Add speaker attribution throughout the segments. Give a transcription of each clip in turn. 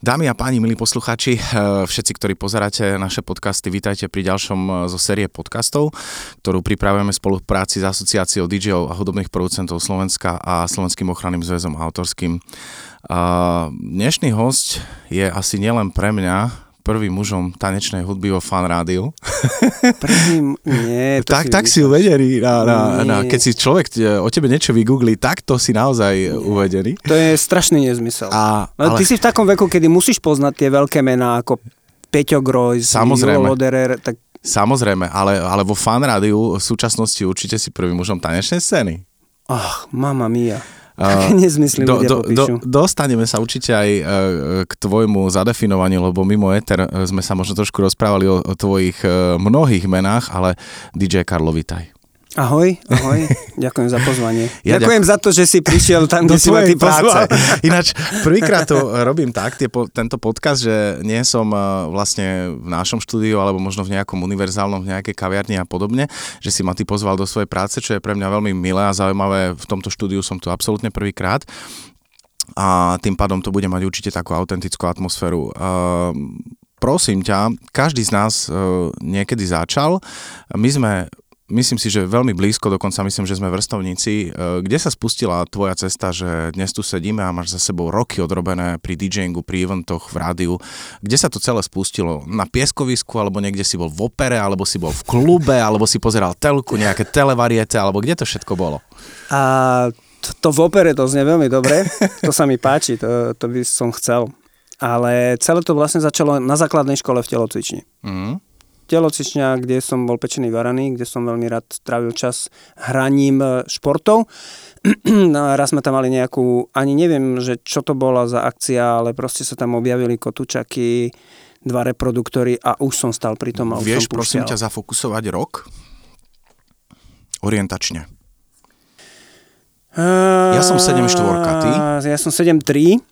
Speaker 1: Dámy a páni, milí poslucháči, eh, všetci, ktorí pozeráte naše podcasty, vítajte pri ďalšom eh, zo série podcastov, ktorú pripravujeme v spolupráci s Asociáciou DJ a hudobných producentov Slovenska a Slovenským ochranným zväzom autorským. Dnešný host je asi nielen pre mňa, prvým mužom tanečnej hudby vo fan rádiu.
Speaker 2: Prvým, nie.
Speaker 1: tak, si tak si uvedený. Na, na, na, keď si človek e, o tebe niečo vygooglí, tak to si naozaj nie. uvedený.
Speaker 2: To je strašný nezmysel. A, ale... Ty si v takom veku, kedy musíš poznať tie veľké mená ako Peťo Groj, Samozrejme. Loderer, tak
Speaker 1: Samozrejme, ale, ale vo fan rádiu v súčasnosti určite si prvým mužom tanečnej scény.
Speaker 2: Ach, mama mia. Uh, Nezmyslím do, do, do,
Speaker 1: dostaneme sa určite aj uh, k tvojmu zadefinovaniu, lebo mimo Ether uh, sme sa možno trošku rozprávali o, o tvojich uh, mnohých menách, ale DJ Karlo, vitaj.
Speaker 2: Ahoj, ahoj, ďakujem za pozvanie. Ja ďakujem ďak... za to, že si prišiel tam, kde si ma ty práce.
Speaker 1: Ináč, prvýkrát to robím tak, tie, tento podcast, že nie som uh, vlastne v našom štúdiu alebo možno v nejakom univerzálnom, v nejakej kaviarni a podobne, že si ma ty pozval do svojej práce, čo je pre mňa veľmi milé a zaujímavé. V tomto štúdiu som tu absolútne prvýkrát a tým pádom to bude mať určite takú autentickú atmosféru. Uh, prosím ťa, každý z nás uh, niekedy začal. My sme myslím si, že veľmi blízko, dokonca myslím, že sme vrstovníci. E, kde sa spustila tvoja cesta, že dnes tu sedíme a máš za sebou roky odrobené pri DJingu, pri eventoch, v rádiu. Kde sa to celé spustilo? Na pieskovisku, alebo niekde si bol v opere, alebo si bol v klube, alebo si pozeral telku, nejaké televariete, alebo kde to všetko bolo?
Speaker 2: A to, to v opere to znie veľmi dobre, to sa mi páči, to, to by som chcel. Ale celé to vlastne začalo na základnej škole v telocvični. Mm telocičňa, kde som bol pečený varaný, kde som veľmi rád trávil čas hraním e, športov. No raz sme tam mali nejakú, ani neviem, že čo to bola za akcia, ale proste sa tam objavili kotúčaky, dva reproduktory a už som stal pri tom. A už
Speaker 1: Vieš,
Speaker 2: som
Speaker 1: prosím ťa, zafokusovať rok? Orientačne. Uh, ja som 7 štvorka, ty?
Speaker 2: Ja som 7 3.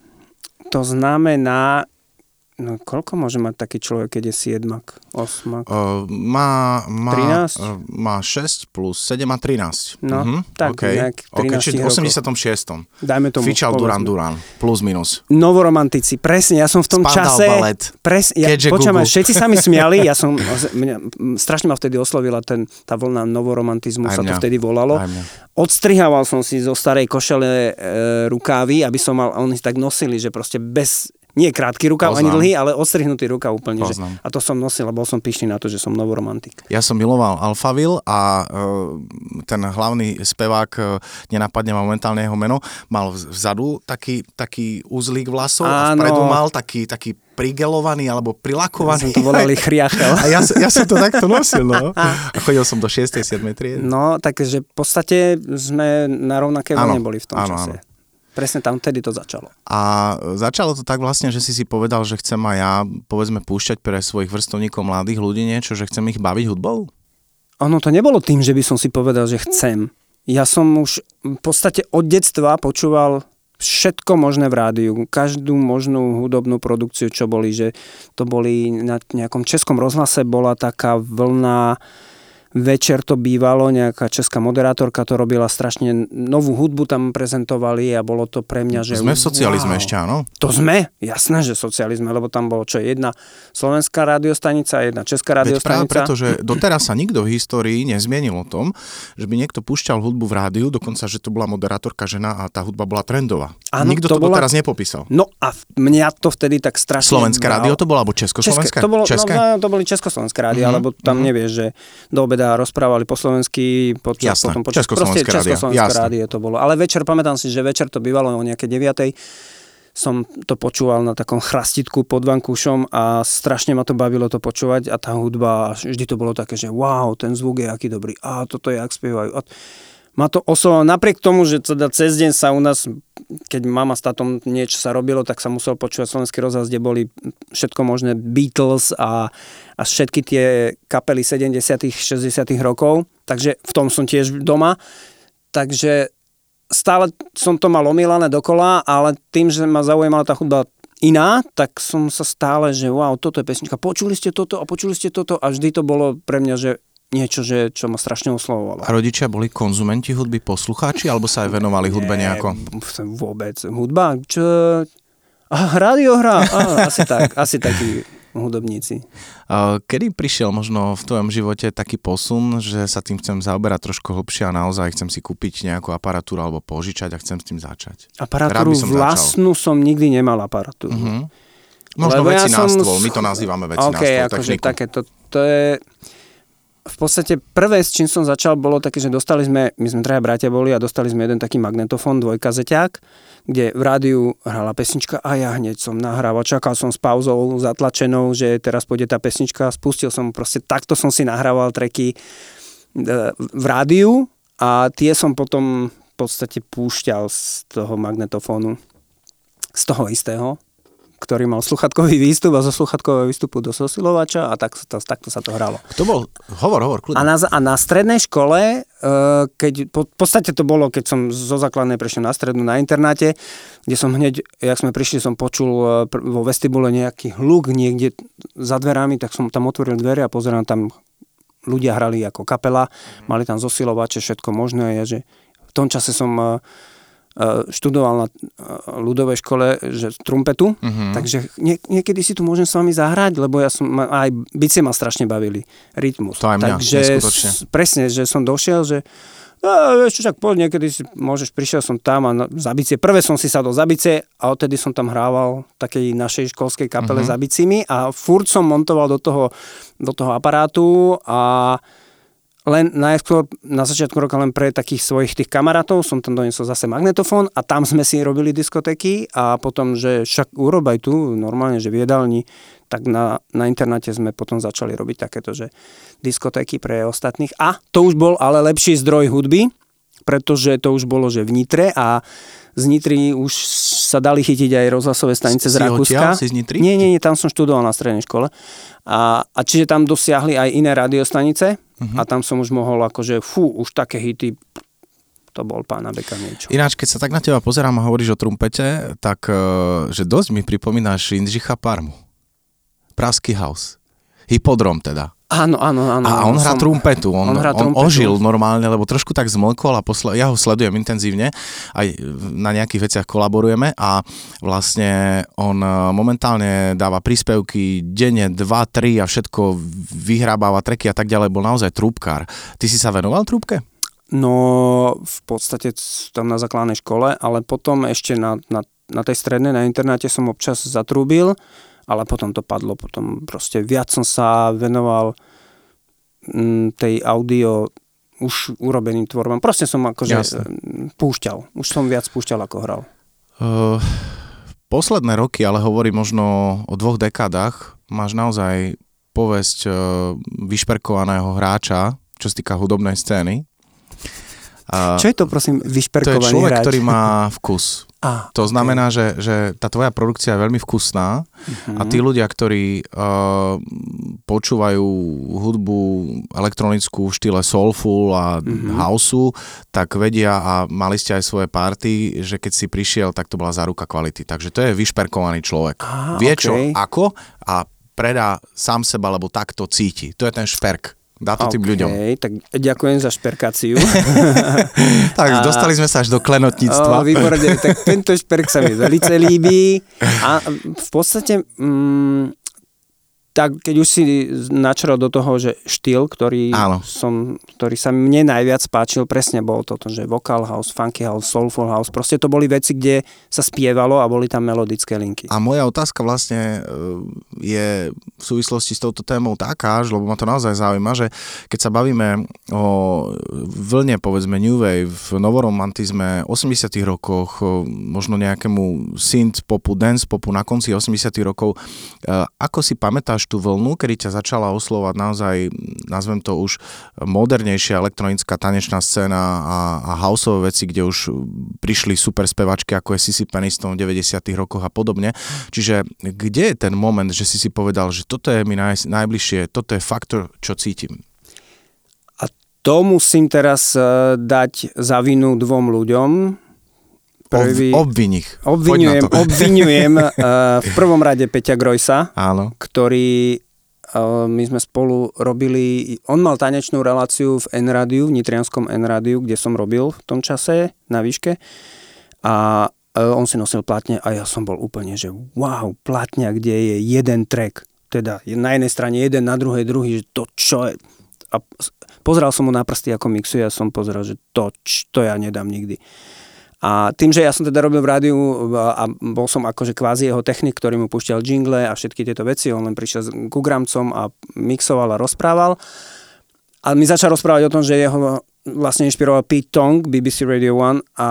Speaker 2: To znamená, No koľko môže mať taký človek, keď je siedmak, osmak?
Speaker 1: Uh, má, má, 13? Uh, má 6 plus 7 a 13.
Speaker 2: No, uh-huh. tak okay. nejak 13 okay, čiže
Speaker 1: v 86.
Speaker 2: Dajme tomu.
Speaker 1: Fičal Duran Duran, plus minus.
Speaker 2: Novoromantici, presne, ja som v tom
Speaker 1: Spandal
Speaker 2: čase...
Speaker 1: Balet,
Speaker 2: presne, ja, počujem, všetci sa mi smiali, ja som, mňa, strašne ma vtedy oslovila ten, tá vlna novoromantizmu, sa to vtedy volalo. Odstrihával som si zo starej košele e, rukávy, aby som mal, oni tak nosili, že proste bez nie krátky rukav, Poznám. ani dlhý, ale odstrihnutý rukav úplne. Že, a to som nosil a bol som pyšný na to, že som novoromantik.
Speaker 1: Ja som miloval Alphaville a uh, ten hlavný spevák, uh, nenapadne momentálne jeho meno, mal vzadu taký, taký úzlík vlasov Áno. a vpredu mal taký, taký prigelovaný alebo prilakovaný.
Speaker 2: Ja to volali chriachel.
Speaker 1: A ja, ja som to takto nosil, no. A chodil som do 6. 7. triedy.
Speaker 2: No, takže v podstate sme na rovnaké vlne boli v tom áno, čase. Áno presne tam vtedy to začalo.
Speaker 1: A začalo to tak vlastne, že si si povedal, že chcem aj ja, povedzme, púšťať pre svojich vrstovníkov mladých ľudí niečo, že chcem ich baviť hudbou?
Speaker 2: Ono to nebolo tým, že by som si povedal, že chcem. Ja som už v podstate od detstva počúval všetko možné v rádiu, každú možnú hudobnú produkciu, čo boli, že to boli na nejakom českom rozhlase bola taká vlna večer to bývalo, nejaká česká moderátorka to robila strašne novú hudbu tam prezentovali a bolo to pre mňa, že...
Speaker 1: Sme v socializme wow. ešte, áno?
Speaker 2: To sme, jasné, že socializme, lebo tam bolo čo, jedna slovenská radiostanica a jedna česká radiostanica.
Speaker 1: Veď práve preto, že doteraz sa nikto v histórii nezmienil o tom, že by niekto púšťal hudbu v rádiu, dokonca, že to bola moderátorka žena a tá hudba bola trendová. Áno, nikto to, to bola... doteraz nepopísal.
Speaker 2: No a mňa to vtedy tak strašne...
Speaker 1: Slovenské rádio to bolo, alebo Československé?
Speaker 2: České, to, bolo, České? No, no, to boli Československé rádio, mm-hmm. lebo tam mm-hmm. nevieš, že do obeda rozprávali po slovensky, počas,
Speaker 1: Jasné,
Speaker 2: potom počas, proste Československé rádio to bolo. Ale večer, pamätám si, že večer to bývalo o nejaké 9 som to počúval na takom chrastitku pod vankúšom a strašne ma to bavilo to počúvať a tá hudba, vždy to bolo také, že wow, ten zvuk je aký dobrý, a toto je, ak spievajú. A ma to oslovilo. Napriek tomu, že teda cez deň sa u nás, keď mama s tátom niečo sa robilo, tak sa musel počúvať slovenský rozhlas, kde boli všetko možné Beatles a, a všetky tie kapely 70 60 rokov. Takže v tom som tiež doma. Takže stále som to mal omielané dokola, ale tým, že ma zaujímala tá chudba iná, tak som sa stále, že wow, toto je pesnička, počuli ste toto a počuli ste toto a vždy to bolo pre mňa, že niečo, že, čo ma strašne oslovovalo.
Speaker 1: A rodičia boli konzumenti hudby, poslucháči, alebo sa aj venovali hudbe nejako?
Speaker 2: vôbec. Hudba, čo... A rádio hrá, asi tak, asi takí hudobníci.
Speaker 1: Kedy prišiel možno v tvojom živote taký posun, že sa tým chcem zaoberať trošku hlbšie a naozaj chcem si kúpiť nejakú aparatúru alebo požičať a chcem s tým začať?
Speaker 2: Aparatúru som vlastnú začal. som nikdy nemal aparatúru. Uh-huh.
Speaker 1: Možno Lebo veci ja som... my to nazývame veci okay, nástôl, akože
Speaker 2: také, to, to je v podstate prvé, s čím som začal, bolo také, že dostali sme, my sme traja bratia boli a dostali sme jeden taký magnetofón, dvojkazeťák, kde v rádiu hrala pesnička a ja hneď som nahrával, čakal som s pauzou zatlačenou, že teraz pôjde tá pesnička, spustil som proste, takto som si nahrával treky e, v rádiu a tie som potom v podstate púšťal z toho magnetofónu, z toho istého ktorý mal sluchatkový výstup a zo sluchatkového výstupu do zosilovača a tak, to, takto sa to hralo.
Speaker 1: Kto bol? Hovor, hovor, kľudne.
Speaker 2: A na, a na strednej škole, e, keď, po, v podstate to bolo, keď som zo základnej prešiel na strednú na internáte, kde som hneď, jak sme prišli, som počul e, vo vestibule nejaký hluk niekde za dverami, tak som tam otvoril dvere a pozerám tam ľudia hrali ako kapela, mali tam zosilovače, všetko možné. Ja, že v tom čase som e, E, študoval na e, ľudovej škole že trumpetu, uh-huh. takže nie, niekedy si tu môžem s vami zahrať, lebo ja som, aj bicie ma strašne bavili, rytmus.
Speaker 1: To aj mňa,
Speaker 2: takže s, presne, že som došiel, že a vieš čo, však poď, niekedy si môžeš, prišiel som tam a na, za bicie, prvé som si sadol za bicie a odtedy som tam hrával v takej našej školskej kapele uh-huh. za bicimi a furt som montoval do toho, do toho aparátu a len najskôr na začiatku roka len pre takých svojich tých kamarátov som tam doniesol zase magnetofón a tam sme si robili diskotéky a potom, že však urobaj tu normálne, že v jedálni, tak na, na internáte sme potom začali robiť takéto, že diskotéky pre ostatných. A to už bol ale lepší zdroj hudby, pretože to už bolo, že v Nitre a z Nitry už sa dali chytiť aj rozhlasové stanice z Rakúska.
Speaker 1: Si z Nitry?
Speaker 2: Nie, nie, nie, tam som študoval na strednej škole. A, a čiže tam dosiahli aj iné radiostanice uh-huh. a tam som už mohol akože, fú, už také hity, to bol pána Beka niečo.
Speaker 1: Ináč, keď sa tak na teba pozerám a hovoríš o trumpete, tak uh, že dosť mi pripomínaš Indřicha Parmu. Praský house. Hypodrom teda.
Speaker 2: Áno, áno, áno.
Speaker 1: A on hrá som, trumpetu, on, on, hrá on trumpetu. ožil normálne, lebo trošku tak zmlkol a posle, ja ho sledujem intenzívne, aj na nejakých veciach kolaborujeme a vlastne on e, momentálne dáva príspevky denne 2, 3 a všetko vyhrábáva treky a tak ďalej, bol naozaj trúbkár. Ty si sa venoval trúbke?
Speaker 2: No, v podstate tam na základnej škole, ale potom ešte na, na, na tej strednej, na internáte som občas zatrúbil ale potom to padlo, potom proste viac som sa venoval m, mm, tej audio už urobeným tvorbám. Proste som akože Jasne. púšťal. Už som viac púšťal ako hral. Uh,
Speaker 1: posledné roky, ale hovorí možno o dvoch dekádach, máš naozaj povesť uh, vyšperkovaného hráča, čo sa týka hudobnej scény.
Speaker 2: Čo je to, prosím, vyšperkovaný
Speaker 1: To je človek,
Speaker 2: hráč?
Speaker 1: ktorý má vkus. Ah, to znamená, že, že tá tvoja produkcia je veľmi vkusná uh-huh. a tí ľudia, ktorí uh, počúvajú hudbu elektronickú v štýle soulful a uh-huh. houseu, tak vedia a mali ste aj svoje party, že keď si prišiel, tak to bola záruka kvality. Takže to je vyšperkovaný človek. Ah, Vie okay. čo, ako a predá sám seba, lebo tak to cíti. To je ten šperk. Dá to okay, tým ľuďom.
Speaker 2: tak ďakujem za šperkáciu.
Speaker 1: tak, a, dostali sme sa až do klenotníctva.
Speaker 2: O, výborne, tak tento šperk sa mi veľmi líbí. A v podstate mm, tak keď už si načral do toho, že štýl, ktorý, som, ktorý sa mne najviac páčil, presne bol toto, že vocal house, funky house, soulful house, proste to boli veci, kde sa spievalo a boli tam melodické linky.
Speaker 1: A moja otázka vlastne e, je v súvislosti s touto témou taká, lebo ma to naozaj zaujíma, že keď sa bavíme o vlne, povedzme New Wave, v novoromantizme 80 rokoch, možno nejakému synth popu, dance popu na konci 80 rokov, e, ako si pamätáš tú vlnu, kedy ťa začala oslovať naozaj, nazvem to už modernejšia elektronická tanečná scéna a, a houseové veci, kde už prišli super spevačky ako je Sissy Peniston v 90 rokoch a podobne. Čiže kde je ten moment, že si si povedal, že toto je mi naj, najbližšie, toto je faktor, čo cítim?
Speaker 2: A to musím teraz uh, dať za vinu dvom ľuďom,
Speaker 1: Prvý, Ob, obvin ich.
Speaker 2: Obvinujem, obvinujem uh, v prvom rade Peťa Grojsa,
Speaker 1: Áno.
Speaker 2: ktorý uh, my sme spolu robili, on mal tanečnú reláciu v N-rádiu, v Nitrianskom N-rádiu, kde som robil v tom čase na výške a on si nosil platne a ja som bol úplne, že wow, platňa, kde je jeden track. Teda na jednej strane jeden, na druhej druhý, že to čo je. A pozeral som mu na prsty, ako mixuje a som pozeral, že to, to ja nedám nikdy. A tým, že ja som teda robil v rádiu a bol som akože kvázi jeho technik, ktorý mu púšťal jingle a všetky tieto veci, on len prišiel ku gramcom a mixoval a rozprával. A mi začal rozprávať o tom, že jeho vlastne inšpiroval Pete Tong, BBC Radio 1 a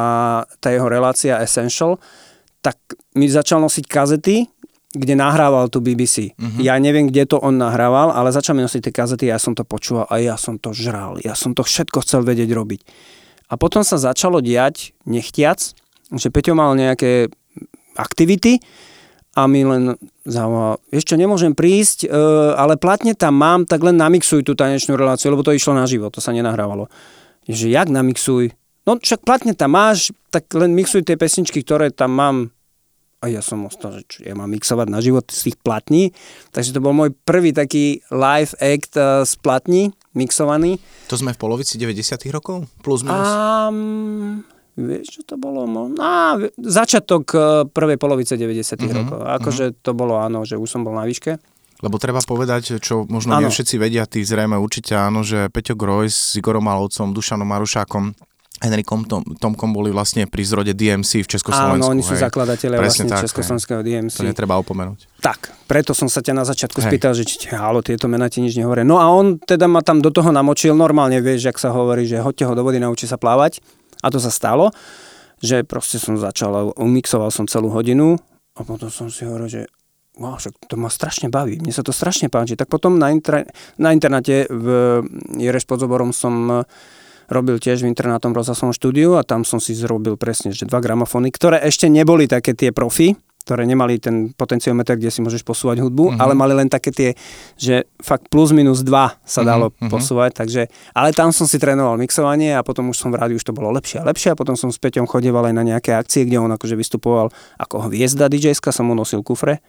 Speaker 2: tá jeho relácia Essential, tak mi začal nosiť kazety, kde nahrával tu BBC. Uh-huh. Mhm. Ja neviem, kde to on nahrával, ale začal mi nosiť tie kazety a ja som to počúval a ja som to žral. Ja som to všetko chcel vedieť robiť. A potom sa začalo diať, nechtiac, že Peťo mal nejaké aktivity a mi len vieš čo, nemôžem prísť, e, ale platne tam mám, tak len namixuj tú tanečnú reláciu, lebo to išlo na život, to sa nenahrávalo. Že jak namixuj? No však platne tam máš, tak len mixuj tie pesničky, ktoré tam mám. A ja som ostal, že čo, ja mám mixovať na život z tých platní. Takže to bol môj prvý taký live act e, z platní mixovaný.
Speaker 1: To sme v polovici 90 rokov? Plus minus?
Speaker 2: Um, vieš, čo to bolo? No, začiatok e, prvej polovice 90 uh-huh, mhm, rokov. Akože uh-huh. to bolo áno, že už som bol na výške.
Speaker 1: Lebo treba povedať, čo možno nie všetci vedia, tí zrejme určite áno, že Peťo Groj s Igorom Malovcom, Dušanom Marušákom Henrikom Tom, Tomkom boli vlastne pri zrode DMC v Československu.
Speaker 2: Áno, oni sú zakladatelia vlastne tak, Československého DMC.
Speaker 1: To netreba opomenúť.
Speaker 2: Tak, preto som sa ťa na začiatku hej. spýtal, že či halo, tieto mená ti nič nehovoria. No a on teda ma tam do toho namočil, normálne vieš, ak sa hovorí, že hoďte ho do vody, naučí sa plávať. A to sa stalo, že proste som začal, umixoval som celú hodinu a potom som si hovoril, že wow, však to ma strašne baví, mne sa to strašne páči. Tak potom na, inter, na internáte v Jereš pod Zoborom som robil tiež v internátom rozhlasovom štúdiu a tam som si zrobil presne, že dva gramofóny, ktoré ešte neboli také tie profi, ktoré nemali ten potenciometer, kde si môžeš posúvať hudbu, uh-huh. ale mali len také tie, že fakt plus minus dva sa mhm, dalo uh-huh. posúvať, takže, ale tam som si trénoval mixovanie a potom už som v rádiu už to bolo lepšie a lepšie a potom som s Peťom chodieval aj na nejaké akcie, kde on akože vystupoval ako hviezda dj som mu nosil kufre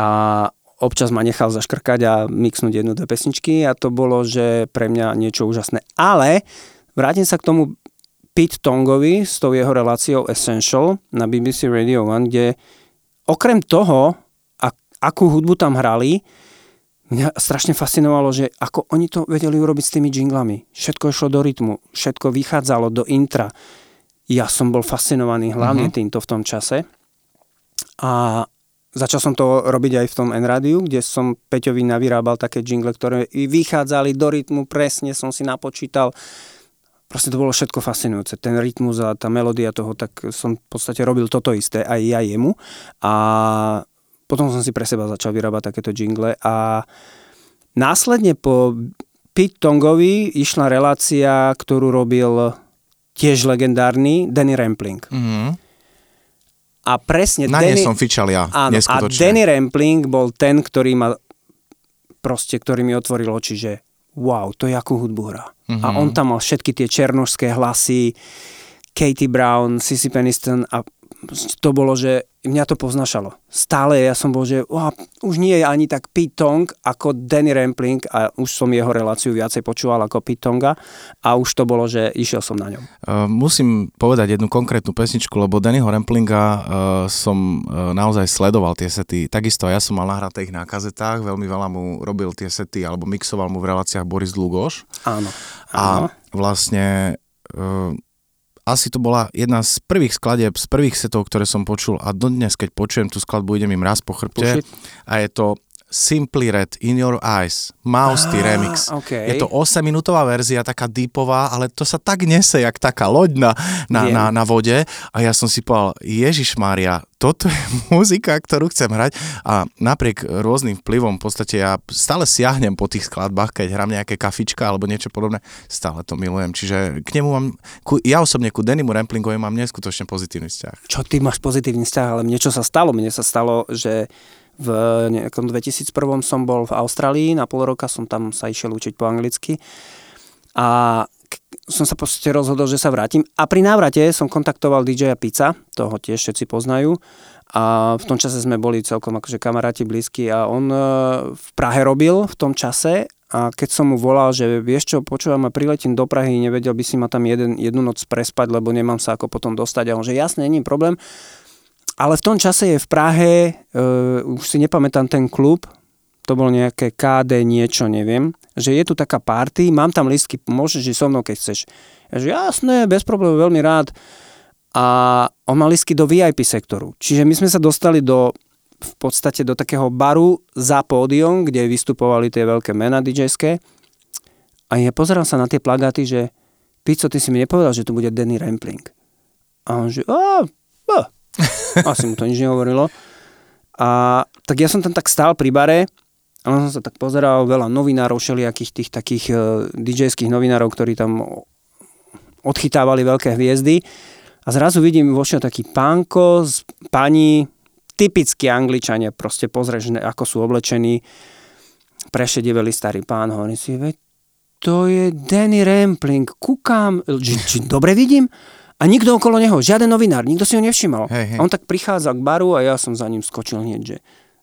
Speaker 2: a občas ma nechal zaškrkať a mixnúť jednu, dve pesničky a to bolo, že pre mňa niečo úžasné. Ale vrátim sa k tomu Pete Tongovi s tou jeho reláciou Essential na BBC Radio 1, kde okrem toho, ak, akú hudbu tam hrali, mňa strašne fascinovalo, že ako oni to vedeli urobiť s tými jinglami. Všetko išlo do rytmu, všetko vychádzalo do intra. Ja som bol fascinovaný hlavne uh-huh. týmto v tom čase. A Začal som to robiť aj v tom N-rádiu, kde som Peťovi navyrábal také jingle, ktoré vychádzali do rytmu, presne som si napočítal. Proste to bolo všetko fascinujúce. Ten rytmus a tá melódia toho, tak som v podstate robil toto isté aj ja jemu. A potom som si pre seba začal vyrábať takéto jingle a následne po Pete Tongovi išla relácia, ktorú robil tiež legendárny Danny Rampling. Mm-hmm. A presne...
Speaker 1: Na Danny, som fičal ja, áno,
Speaker 2: A Danny Rampling bol ten, ktorý ma proste, ktorý mi otvoril oči, že wow, to je akú hudbu hrá. Mm-hmm. A on tam mal všetky tie černožské hlasy, Katie Brown, Sissy Peniston a to bolo, že mňa to poznašalo. Stále ja som bol, že oh, už nie je ani tak Pete Tong ako Danny Rampling a už som jeho reláciu viacej počúval ako Pete Tonga a už to bolo, že išiel som na ňom.
Speaker 1: Uh, musím povedať jednu konkrétnu pesničku, lebo Dannyho Ramplinga uh, som uh, naozaj sledoval tie sety. Takisto ja som mal nahraté ich na kazetách, veľmi veľa mu robil tie sety alebo mixoval mu v reláciách Boris Dlugoš.
Speaker 2: Áno.
Speaker 1: áno. A vlastne uh, asi to bola jedna z prvých skladieb, z prvých setov, ktoré som počul a dodnes, keď počujem tú skladbu, idem im raz po chrbte. A je to Simply Red In Your Eyes, Mausty ah, remix.
Speaker 2: Okay.
Speaker 1: Je to 8-minútová verzia, taká deepová, ale to sa tak nese, jak taká loď na, na, na, na vode. A ja som si povedal, Ježiš Mária, toto je muzika, ktorú chcem hrať. A napriek rôznym vplyvom, v podstate ja stále siahnem po tých skladbách, keď hrám nejaké kafička alebo niečo podobné, stále to milujem. Čiže k nemu mám, ku, ja osobne ku Denimu Ramplingovi mám neskutočne pozitívny vzťah.
Speaker 2: Čo ty máš pozitívny vzťah, ale mne čo sa stalo? Mne sa stalo, že v nejakom 2001 som bol v Austrálii, na pol roka som tam sa išiel učiť po anglicky a som sa proste rozhodol, že sa vrátim. A pri návrate som kontaktoval DJ Pizza, toho tiež všetci poznajú. A v tom čase sme boli celkom akože kamaráti blízki a on e, v Prahe robil v tom čase a keď som mu volal, že vieš čo, počúvam, priletím do Prahy, nevedel by si ma tam jeden, jednu noc prespať, lebo nemám sa ako potom dostať. A on, že jasne, není problém. Ale v tom čase je v Prahe, uh, už si nepamätám ten klub, to bol nejaké KD niečo, neviem, že je tu taká party, mám tam listky, môžeš ísť so mnou, keď chceš. Ja že jasné, bez problémov, veľmi rád. A on mal listky do VIP sektoru. Čiže my sme sa dostali do v podstate do takého baru za pódium, kde vystupovali tie veľké mená dj A ja pozeral sa na tie plagáty, že Pico, ty si mi nepovedal, že tu bude Danny Rampling. A on že, a, a. asi mu to nič nehovorilo. A tak ja som tam tak stál pri bare a som sa tak pozeral, veľa novinárov, všelijakých tých takých uh, DJ-ských novinárov, ktorí tam odchytávali veľké hviezdy. A zrazu vidím vošiel taký pánko s pani, typickí angličania, proste pozrieš, ako sú oblečení. Prešediveli starý pán, hovorí si, veď to je Danny Rampling, kúkam, či, či dobre vidím? A nikto okolo neho, žiaden novinár, nikto si ho nevšimal. Hej, hej. A on tak prichádza k baru a ja som za ním skočil hneď, že,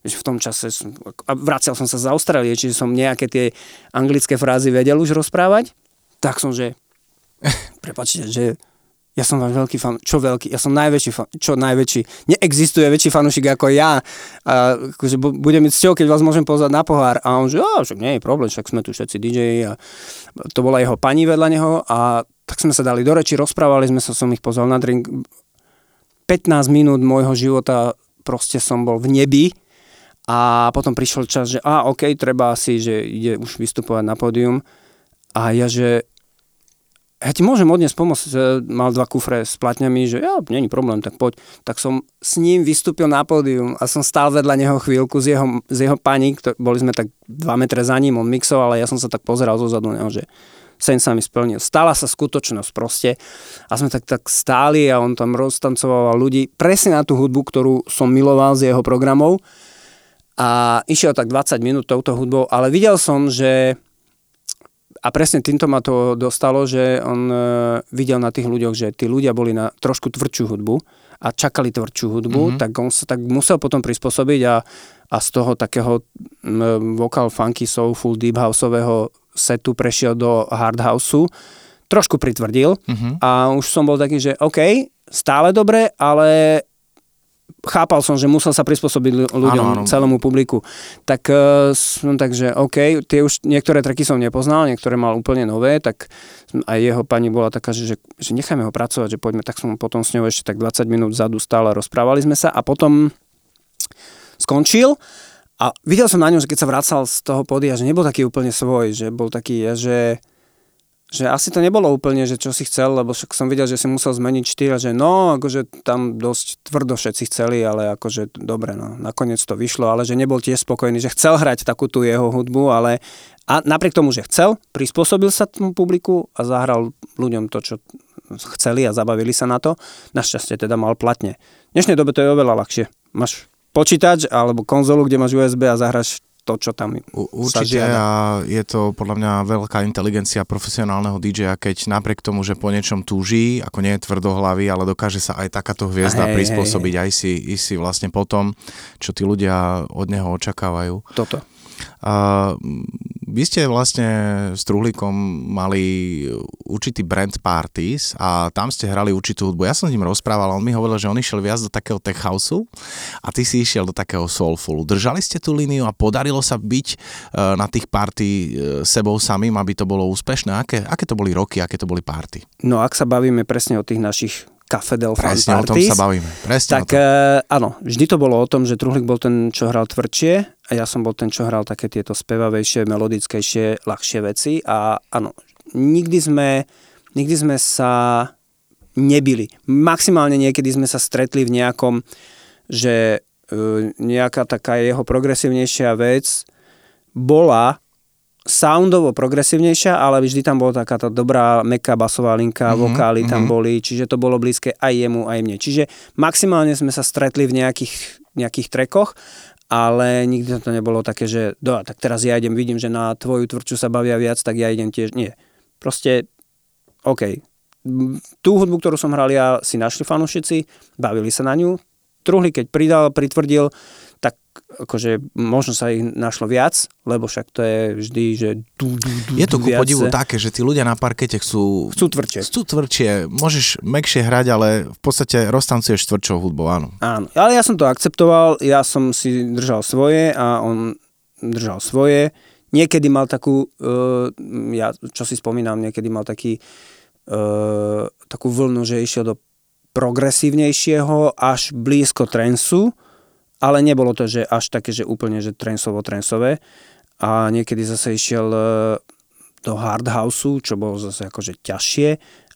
Speaker 2: že v tom čase som, a vracial som sa z Austrálie, čiže som nejaké tie anglické frázy vedel už rozprávať, tak som, že prepačte, že ja som váš veľký fan, čo veľký, ja som najväčší fan, čo najväčší, neexistuje väčší fanúšik ako ja, a akože budem mať cťou, keď vás môžem pozvať na pohár a on že, a však nie je problém, však sme tu všetci DJ a to bola jeho pani vedľa neho a tak sme sa dali do reči, rozprávali sme sa, som ich pozval na drink, 15 minút môjho života proste som bol v nebi a potom prišiel čas, že a OK, treba asi, že ide už vystupovať na pódium. A ja, že ja ti môžem odniesť pomôcť, mal dva kufre s platňami, že ja, není problém, tak poď. Tak som s ním vystúpil na pódium a som stál vedľa neho chvíľku s jeho, s jeho pani, ktor- boli sme tak 2 metre za ním, on mixoval ale ja som sa tak pozeral zo zadu neho, že sen sa mi splnil. Stala sa skutočnosť proste a sme tak, tak stáli a on tam roztancoval ľudí presne na tú hudbu, ktorú som miloval z jeho programov a išiel tak 20 minút touto hudbou, ale videl som, že a presne týmto ma to dostalo, že on uh, videl na tých ľuďoch, že tí ľudia boli na trošku tvrdšiu hudbu a čakali tvrdšiu hudbu, mm-hmm. tak on sa tak musel potom prispôsobiť a, a z toho takého vokal funky soulful deep houseového setu prešiel do hard houseu, trošku pritvrdil mm-hmm. a už som bol taký, že OK, stále dobre, ale chápal som, že musel sa prispôsobiť ľuďom, ano, ano. celému publiku. Tak uh, som tak, že OK, tie už niektoré traky som nepoznal, niektoré mal úplne nové, tak aj jeho pani bola taká, že, že, že nechajme ho pracovať, že poďme, tak som potom s ňou ešte tak 20 minút vzadu stále rozprávali sme sa a potom skončil a videl som na ňom, že keď sa vracal z toho podia, že nebol taký úplne svoj, že bol taký, že že asi to nebolo úplne, že čo si chcel, lebo však som videl, že si musel zmeniť štýl, že no, akože tam dosť tvrdo všetci chceli, ale akože dobre, no, nakoniec to vyšlo, ale že nebol tiež spokojný, že chcel hrať takú tú jeho hudbu, ale a napriek tomu, že chcel, prispôsobil sa tomu publiku a zahral ľuďom to, čo chceli a zabavili sa na to. Našťastie teda mal platne. V dnešnej dobe to je oveľa ľahšie. Máš počítač alebo konzolu, kde máš USB a zahraš to, čo tam
Speaker 1: Určite a je to podľa mňa veľká inteligencia profesionálneho DJ-a, keď napriek tomu, že po niečom túží, ako nie je tvrdohlavý, ale dokáže sa aj takáto hviezda hej, prispôsobiť hej, hej. aj si, si vlastne potom, čo tí ľudia od neho očakávajú.
Speaker 2: Toto.
Speaker 1: Uh, vy ste vlastne s Truhlíkom mali určitý brand parties a tam ste hrali určitú hudbu. Ja som s ním rozprával, on mi hovoril, že on išiel viac do takého tech houseu a ty si išiel do takého soulfulu. Držali ste tú líniu a podarilo sa byť uh, na tých party uh, sebou samým, aby to bolo úspešné? Aké, aké to boli roky, aké to boli party?
Speaker 2: No ak sa bavíme presne o tých našich Café del Fan Presne
Speaker 1: Parties, o tom sa bavíme. Presne
Speaker 2: tak uh, áno, vždy to bolo o tom, že Truhlík bol ten, čo hral tvrdšie a ja som bol ten, čo hral také tieto spevavejšie, melodickejšie, ľahšie veci a áno, nikdy sme, nikdy sme sa nebili. Maximálne niekedy sme sa stretli v nejakom, že uh, nejaká taká jeho progresívnejšia vec bola soundovo progresívnejšia, ale vždy tam bola taká tá dobrá meká basová linka, mm-hmm, vokály tam mm-hmm. boli, čiže to bolo blízke aj jemu, aj mne. Čiže maximálne sme sa stretli v nejakých, nejakých trekoch, ale nikdy to nebolo také, že do, tak teraz ja idem, vidím, že na tvoju tvrdču sa bavia viac, tak ja idem tiež. Nie. Proste, OK. Tú hudbu, ktorú som hral ja, si našli fanúšici, bavili sa na ňu. Truhly, keď pridal, pritvrdil, tak akože možno sa ich našlo viac, lebo však to je vždy, že du, du, du,
Speaker 1: Je to ku podivu také, že tí ľudia na parkete chcú...
Speaker 2: Chcú tvrdšie.
Speaker 1: Chcú tvrdšie. Môžeš mekšie hrať, ale v podstate roztancuješ tvrdšou hudbou, áno.
Speaker 2: Áno, ale ja som to akceptoval, ja som si držal svoje a on držal svoje. Niekedy mal takú, uh, ja čo si spomínam, niekedy mal taký, uh, takú vlnu, že išiel do progresívnejšieho až blízko trensu, ale nebolo to, že až také, že úplne, že trensovo-trensové. A niekedy zase išiel e, do hard houseu, čo bolo zase akože ťažšie,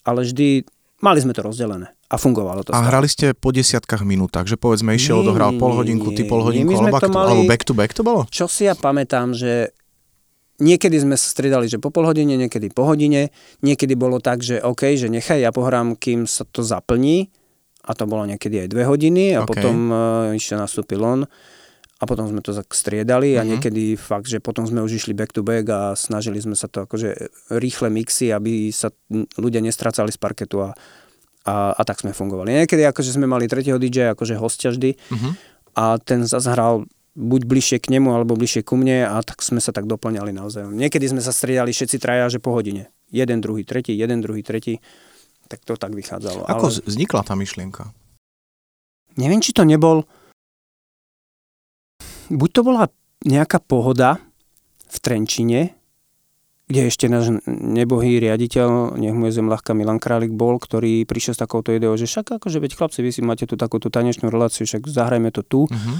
Speaker 2: ale vždy mali sme to rozdelené a fungovalo to.
Speaker 1: A stále. hrali ste po desiatkách minútach, že povedzme išiel, nie, odohral pol hodinku, ty pol hodinku, alebo, to mali, alebo back to back to bolo?
Speaker 2: Čo si ja pamätám, že niekedy sme sa striedali, že po pol hodine, niekedy po hodine, niekedy bolo tak, že OK, že nechaj, ja pohrám, kým sa to zaplní, a to bolo niekedy aj dve hodiny a okay. potom uh, ešte nastúpil on a potom sme to striedali a uh-huh. niekedy fakt, že potom sme už išli back to back a snažili sme sa to akože rýchle mixy, aby sa ľudia nestracali z parketu a, a, a tak sme fungovali. Niekedy akože sme mali tretieho DJ akože hostia vždy uh-huh. a ten zase hral buď bližšie k nemu alebo bližšie ku mne a tak sme sa tak doplňali naozaj. Niekedy sme sa striedali všetci traja, že po hodine. Jeden, druhý, tretí, jeden, druhý, tretí tak to tak vychádzalo.
Speaker 1: Ako ale... vznikla tá myšlienka?
Speaker 2: Neviem, či to nebol... Buď to bola nejaká pohoda v Trenčine, kde ešte náš nebohý riaditeľ, nech mu je zem ľahká Milan Králik bol, ktorý prišiel s takouto ideou, že však akože veď chlapci, vy si máte tu takúto tanečnú reláciu, však zahrajme to tu. Uh-huh.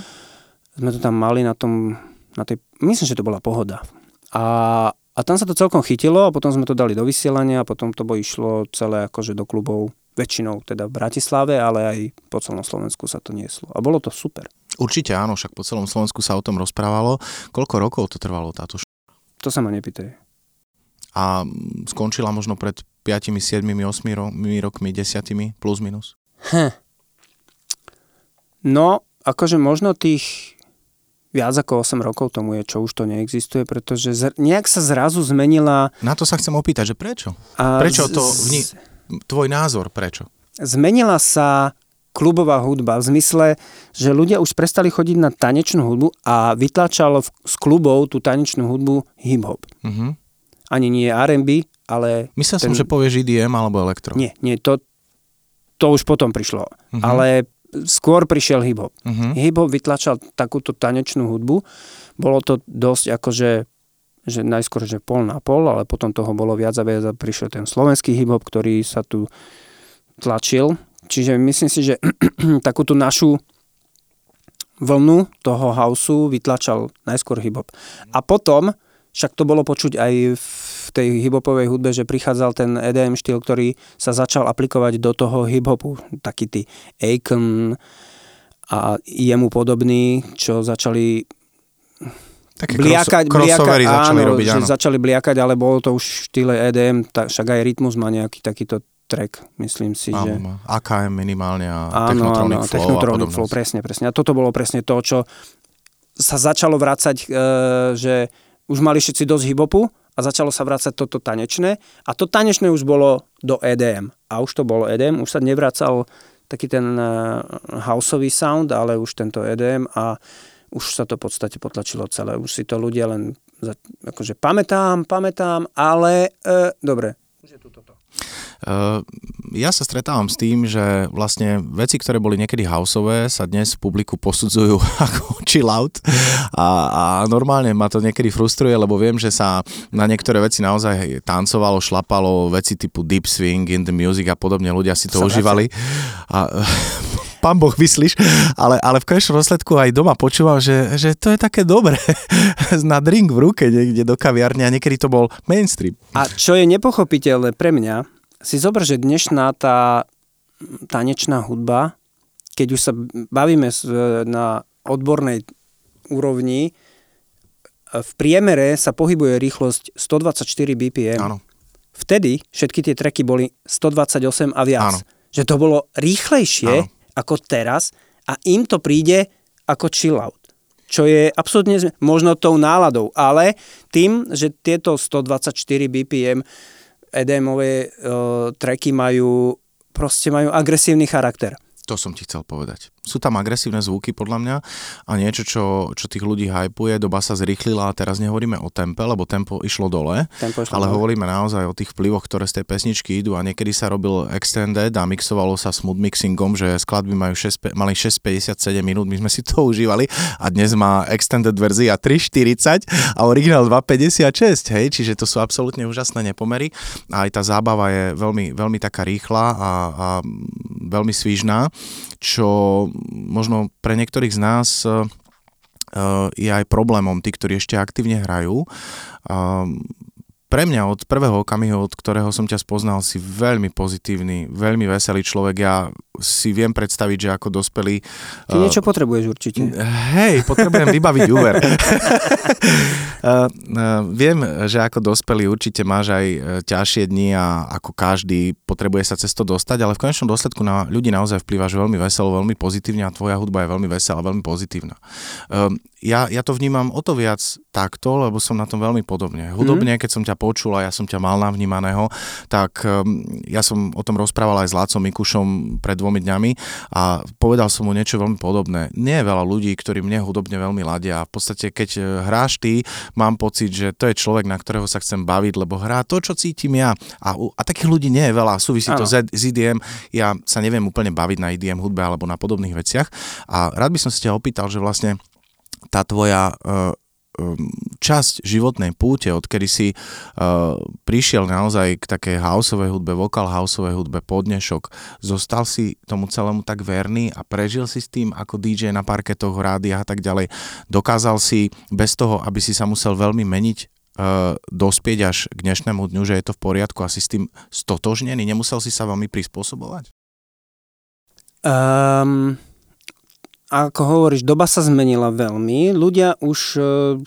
Speaker 2: Sme to tam mali na tom, na tej, myslím, že to bola pohoda. A a tam sa to celkom chytilo a potom sme to dali do vysielania a potom to bo išlo celé akože do klubov, väčšinou teda v Bratislave, ale aj po celom Slovensku sa to nieslo. A bolo to super.
Speaker 1: Určite áno, však po celom Slovensku sa o tom rozprávalo. Koľko rokov to trvalo táto š...
Speaker 2: To sa ma nepýtaj.
Speaker 1: A skončila možno pred 5, 7, 8 rokmi, 10 plus minus? Hm.
Speaker 2: No, akože možno tých viac ako 8 rokov tomu je, čo už to neexistuje, pretože z, nejak sa zrazu zmenila...
Speaker 1: Na to sa chcem opýtať, že prečo? A prečo to, vni, tvoj názor, prečo?
Speaker 2: Zmenila sa klubová hudba v zmysle, že ľudia už prestali chodiť na tanečnú hudbu a vytlačalo v, z klubov tú tanečnú hudbu hip-hop. Uh-huh. Ani nie R&B, ale...
Speaker 1: Myslel ten... som, že povieš EDM alebo elektro.
Speaker 2: Nie, nie, to, to už potom prišlo. Uh-huh. Ale skôr prišiel hip-hop. Uh-huh. Hip-hop vytlačal takúto tanečnú hudbu. Bolo to dosť akože že najskôr, že pol na pol, ale potom toho bolo viac a viac a prišiel ten slovenský hip-hop, ktorý sa tu tlačil. Čiže myslím si, že takúto našu vlnu toho houseu vytlačal najskôr hip-hop. A potom, však to bolo počuť aj v tej hiphopovej hudbe, že prichádzal ten EDM štýl, ktorý sa začal aplikovať do toho hiphopu. Taký tí Akon a jemu podobný, čo začali
Speaker 1: Také bliakať, bliakať, začali áno, robiť,
Speaker 2: áno. Začali bliakať, ale bolo to už v štýle EDM, tak, však aj Rytmus má nejaký takýto track, myslím si, áno, že...
Speaker 1: AKM minimálne a áno, Technotronic áno, Flow Technotronic
Speaker 2: Flow, presne, presne. A toto bolo presne to, čo sa začalo vrácať, e, že už mali všetci dosť hip-hopu a začalo sa vrácať toto tanečné a to tanečné už bolo do EDM a už to bolo EDM, už sa nevracal taký ten uh, houseový sound, ale už tento EDM a už sa to v podstate potlačilo celé. Už si to ľudia len akože pamätám, pamätám, ale uh, dobre, už je tu toto.
Speaker 1: Uh, ja sa stretávam s tým, že vlastne veci, ktoré boli niekedy houseové, sa dnes v publiku posudzujú ako chill out a, a normálne ma to niekedy frustruje, lebo viem, že sa na niektoré veci naozaj tancovalo, šlapalo, veci typu deep swing, in the music a podobne, ľudia si to sa užívali. A, pán Boh vyslíš, ale, ale v konečnom dôsledku aj doma počúvam, že, že to je také dobré na drink v ruke niekde do kaviarne a niekedy to bol mainstream.
Speaker 2: A čo je nepochopiteľné pre mňa, si zober, že dnešná tá tanečná hudba, keď už sa bavíme na odbornej úrovni, v priemere sa pohybuje rýchlosť 124 BPM. Áno. Vtedy všetky tie treky boli 128 a viac. Áno. Že to bolo rýchlejšie Áno ako teraz a im to príde ako chill out. Čo je absolútne možno tou náladou, ale tým, že tieto 124 BPM EDM-ové uh, tracky majú proste majú agresívny charakter.
Speaker 1: To som ti chcel povedať. Sú tam agresívne zvuky podľa mňa a niečo, čo, čo tých ľudí hypuje, doba sa zrýchlila a teraz nehovoríme o tempe, lebo tempo išlo dole,
Speaker 2: tempo išlo
Speaker 1: ale
Speaker 2: dole.
Speaker 1: hovoríme naozaj o tých vplyvoch, ktoré z tej pesničky idú. A niekedy sa robil extended a mixovalo sa smooth mixingom, že skladby majú 6, mali 6,57 minút, my sme si to užívali. A dnes má extended verzia 3,40 a originál 2,56, hej, čiže to sú absolútne úžasné nepomery. A aj tá zábava je veľmi, veľmi taká rýchla a, a veľmi svížná, čo možno pre niektorých z nás eh, je aj problémom, tí, ktorí ešte aktívne hrajú. Pre mňa od prvého okamihu, od ktorého som ťa spoznal, si veľmi pozitívny, veľmi veselý človek. Ja si viem predstaviť, že ako dospelý...
Speaker 2: Ty niečo uh, potrebuješ určite.
Speaker 1: Hej, potrebujem vybaviť úver. uh, uh, viem, že ako dospelý určite máš aj ťažšie dni a ako každý potrebuje sa cez to dostať, ale v konečnom dôsledku na ľudí naozaj vplývaš veľmi veselo, veľmi pozitívne a tvoja hudba je veľmi veselá, veľmi pozitívna. Uh, ja, ja to vnímam o to viac takto, lebo som na tom veľmi podobne. Hudobne, mm. keď som ťa počul a ja som ťa mal navnímaného, tak um, ja som o tom rozprával aj s Lácom Mikušom pred dvomi dňami a povedal som mu niečo veľmi podobné. Nie je veľa ľudí, ktorí mne hudobne veľmi ladia. V podstate, keď e, hráš ty, mám pocit, že to je človek, na ktorého sa chcem baviť, lebo hrá to, čo cítim ja. A, a takých ľudí nie je veľa. Súvisí to s, s IDM. Ja sa neviem úplne baviť na IDM hudbe alebo na podobných veciach. A rád by som si ťa opýtal, že vlastne tá tvoja uh, časť životnej púte, odkedy si uh, prišiel naozaj k takej houseovej hudbe, vokal houseovej hudbe, podnešok, zostal si tomu celému tak verný a prežil si s tým ako DJ na parketoch, rádiách a tak ďalej. Dokázal si bez toho, aby si sa musel veľmi meniť, uh, dospieť až k dnešnému dňu, že je to v poriadku a si s tým stotožnený? Nemusel si sa veľmi prispôsobovať?
Speaker 2: Um, ako hovoríš, doba sa zmenila veľmi. Ľudia už uh,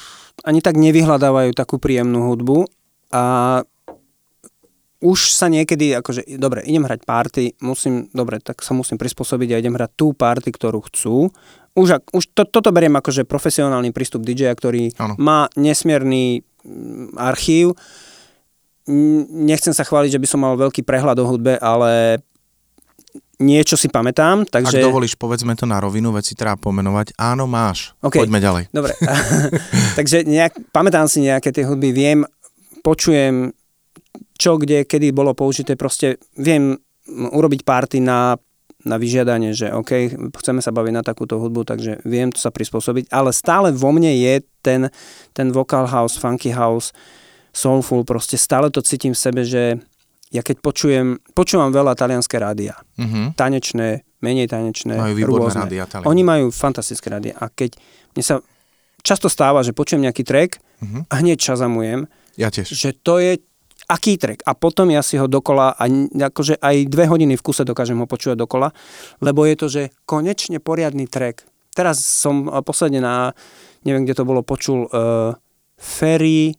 Speaker 2: ani tak nevyhľadávajú takú príjemnú hudbu a už sa niekedy, akože, dobre, idem hrať party, musím, dobre, tak sa musím prispôsobiť a idem hrať tú party, ktorú chcú. Už, už to, toto beriem akože profesionálny prístup DJ, ktorý ano. má nesmierny mm, archív. Nechcem sa chváliť, že by som mal veľký prehľad o hudbe, ale niečo si pamätám. Takže...
Speaker 1: Ak dovolíš, povedzme to na rovinu, veci treba pomenovať. Áno, máš. Okay. Poďme ďalej.
Speaker 2: Dobre. takže nejak, pamätám si nejaké tie hudby, viem, počujem, čo, kde, kedy bolo použité, proste viem urobiť party na, na vyžiadanie, že OK, chceme sa baviť na takúto hudbu, takže viem to sa prispôsobiť, ale stále vo mne je ten, ten vocal house, funky house, soulful, proste stále to cítim v sebe, že ja keď počujem, počúvam veľa talianské rádia. Uh-huh. Tanečné, menej tanečné,
Speaker 1: majú rôzne. rádia
Speaker 2: Oni majú fantastické rádia a keď mne sa často stáva, že počujem nejaký track uh-huh. a hneď čazamujem,
Speaker 1: ja tiež.
Speaker 2: že to je aký track a potom ja si ho dokola a akože aj dve hodiny v kuse dokážem ho počúvať dokola, lebo je to, že konečne poriadny track. Teraz som posledne na, neviem, kde to bolo, počul uh, Ferry,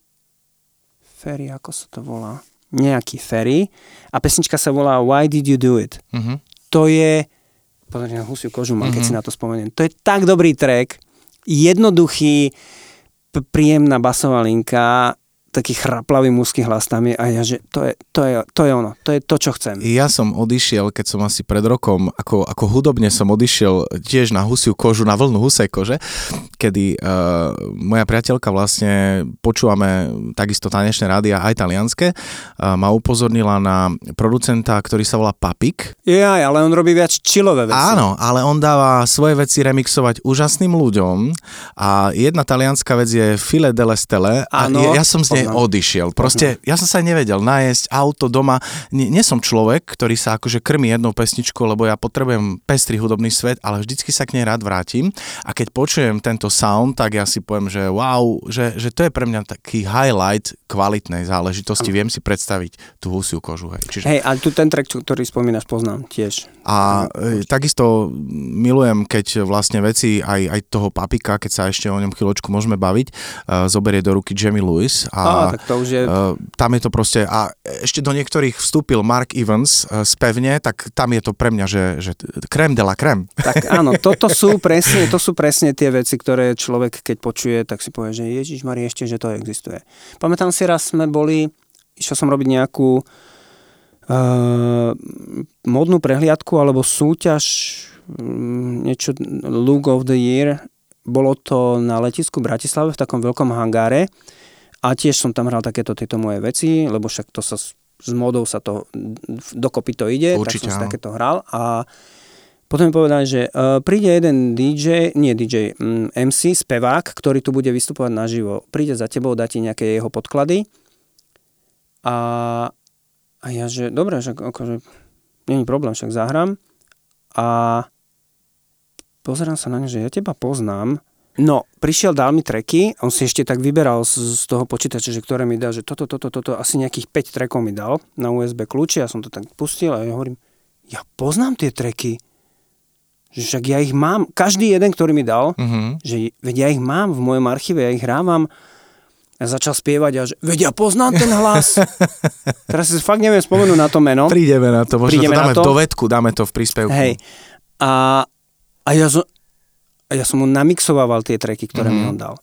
Speaker 2: Ferry, ako sa to volá? Nejaký ferry a pesnička sa volá Why Did You Do It. Uh-huh. To je, pozrite na husiu kožu mám, uh-huh. keď si mhm. na to spomeniem, to je tak dobrý track, jednoduchý, príjemná basová linka, taký chraplavý mužský hlas tam je a ja, že to je, to, je, to je ono, to je to, čo chcem.
Speaker 1: Ja som odišiel, keď som asi pred rokom, ako, ako hudobne som odišiel tiež na husiu kožu, na vlnu husej kože, kedy uh, moja priateľka vlastne, počúvame takisto tanečné rádia aj talianské, uh, ma upozornila na producenta, ktorý sa volá Papik.
Speaker 2: Ja, ale on robí viac chillové veci.
Speaker 1: Áno, ale on dáva svoje veci remixovať úžasným ľuďom a jedna talianská vec je File delle Stelle a Áno, ja som z úplne Poznam. odišiel. Proste ja som sa nevedel nájsť auto doma. Nie, nie som človek, ktorý sa akože krmi jednou pesničkou, lebo ja potrebujem pestrý hudobný svet, ale vždycky sa k nej rád vrátim. A keď počujem tento sound, tak ja si poviem, že wow, že, že to je pre mňa taký highlight kvalitnej záležitosti. Viem si predstaviť tú husiu kožu. Hej,
Speaker 2: Čiže... hej ale tu ten track, ktorý spomínaš, poznám tiež.
Speaker 1: A e, takisto milujem, keď vlastne veci aj, aj toho papika, keď sa ešte o ňom chvíľočku môžeme baviť, uh, zoberie do ruky Jamie Lewis a
Speaker 2: tak to už je... Uh,
Speaker 1: tam je to proste, a ešte do niektorých vstúpil Mark Evans uh, spevne, tak tam je to pre mňa, že, že krem de la krem.
Speaker 2: Tak áno, toto sú presne, to sú presne tie veci, ktoré človek keď počuje, tak si povie, že Ježiš Marie, ešte, že to existuje. Pamätám si raz sme boli, išiel som robiť nejakú uh, modnú prehliadku alebo súťaž um, niečo Look of the Year. Bolo to na letisku v Bratislave v takom veľkom hangáre a tiež som tam hral takéto tieto moje veci, lebo však to sa s modou sa to dokopy to ide, Určite, tak som si takéto hral. A potom mi povedali, že uh, príde jeden DJ, nie DJ, um, MC, spevák, ktorý tu bude vystupovať naživo. Príde za tebou, dá ti nejaké jeho podklady. A, a ja, že dobre, že akože není problém, však zahrám. A pozerám sa na ne, že ja teba poznám, No, prišiel, dal mi treky, on si ešte tak vyberal z, z toho počítača, že ktoré mi dá, že toto, toto, toto, asi nejakých 5 trekov mi dal na USB kľúči, ja som to tak pustil a ja hovorím, ja poznám tie treky, že však ja ich mám, každý jeden, ktorý mi dal, uh-huh. že veď ja ich mám v mojom archíve, ja ich hrávam. Ja začal spievať a že veď ja poznám ten hlas. Teraz si fakt neviem spomenúť na to meno.
Speaker 1: Prídeme na to, možno Prídeme to dáme to. do vedku, dáme to v príspevku.
Speaker 2: Hej. A, a ja, ja som mu namixoval tie treky, ktoré uh-huh. mi mhm. on dal.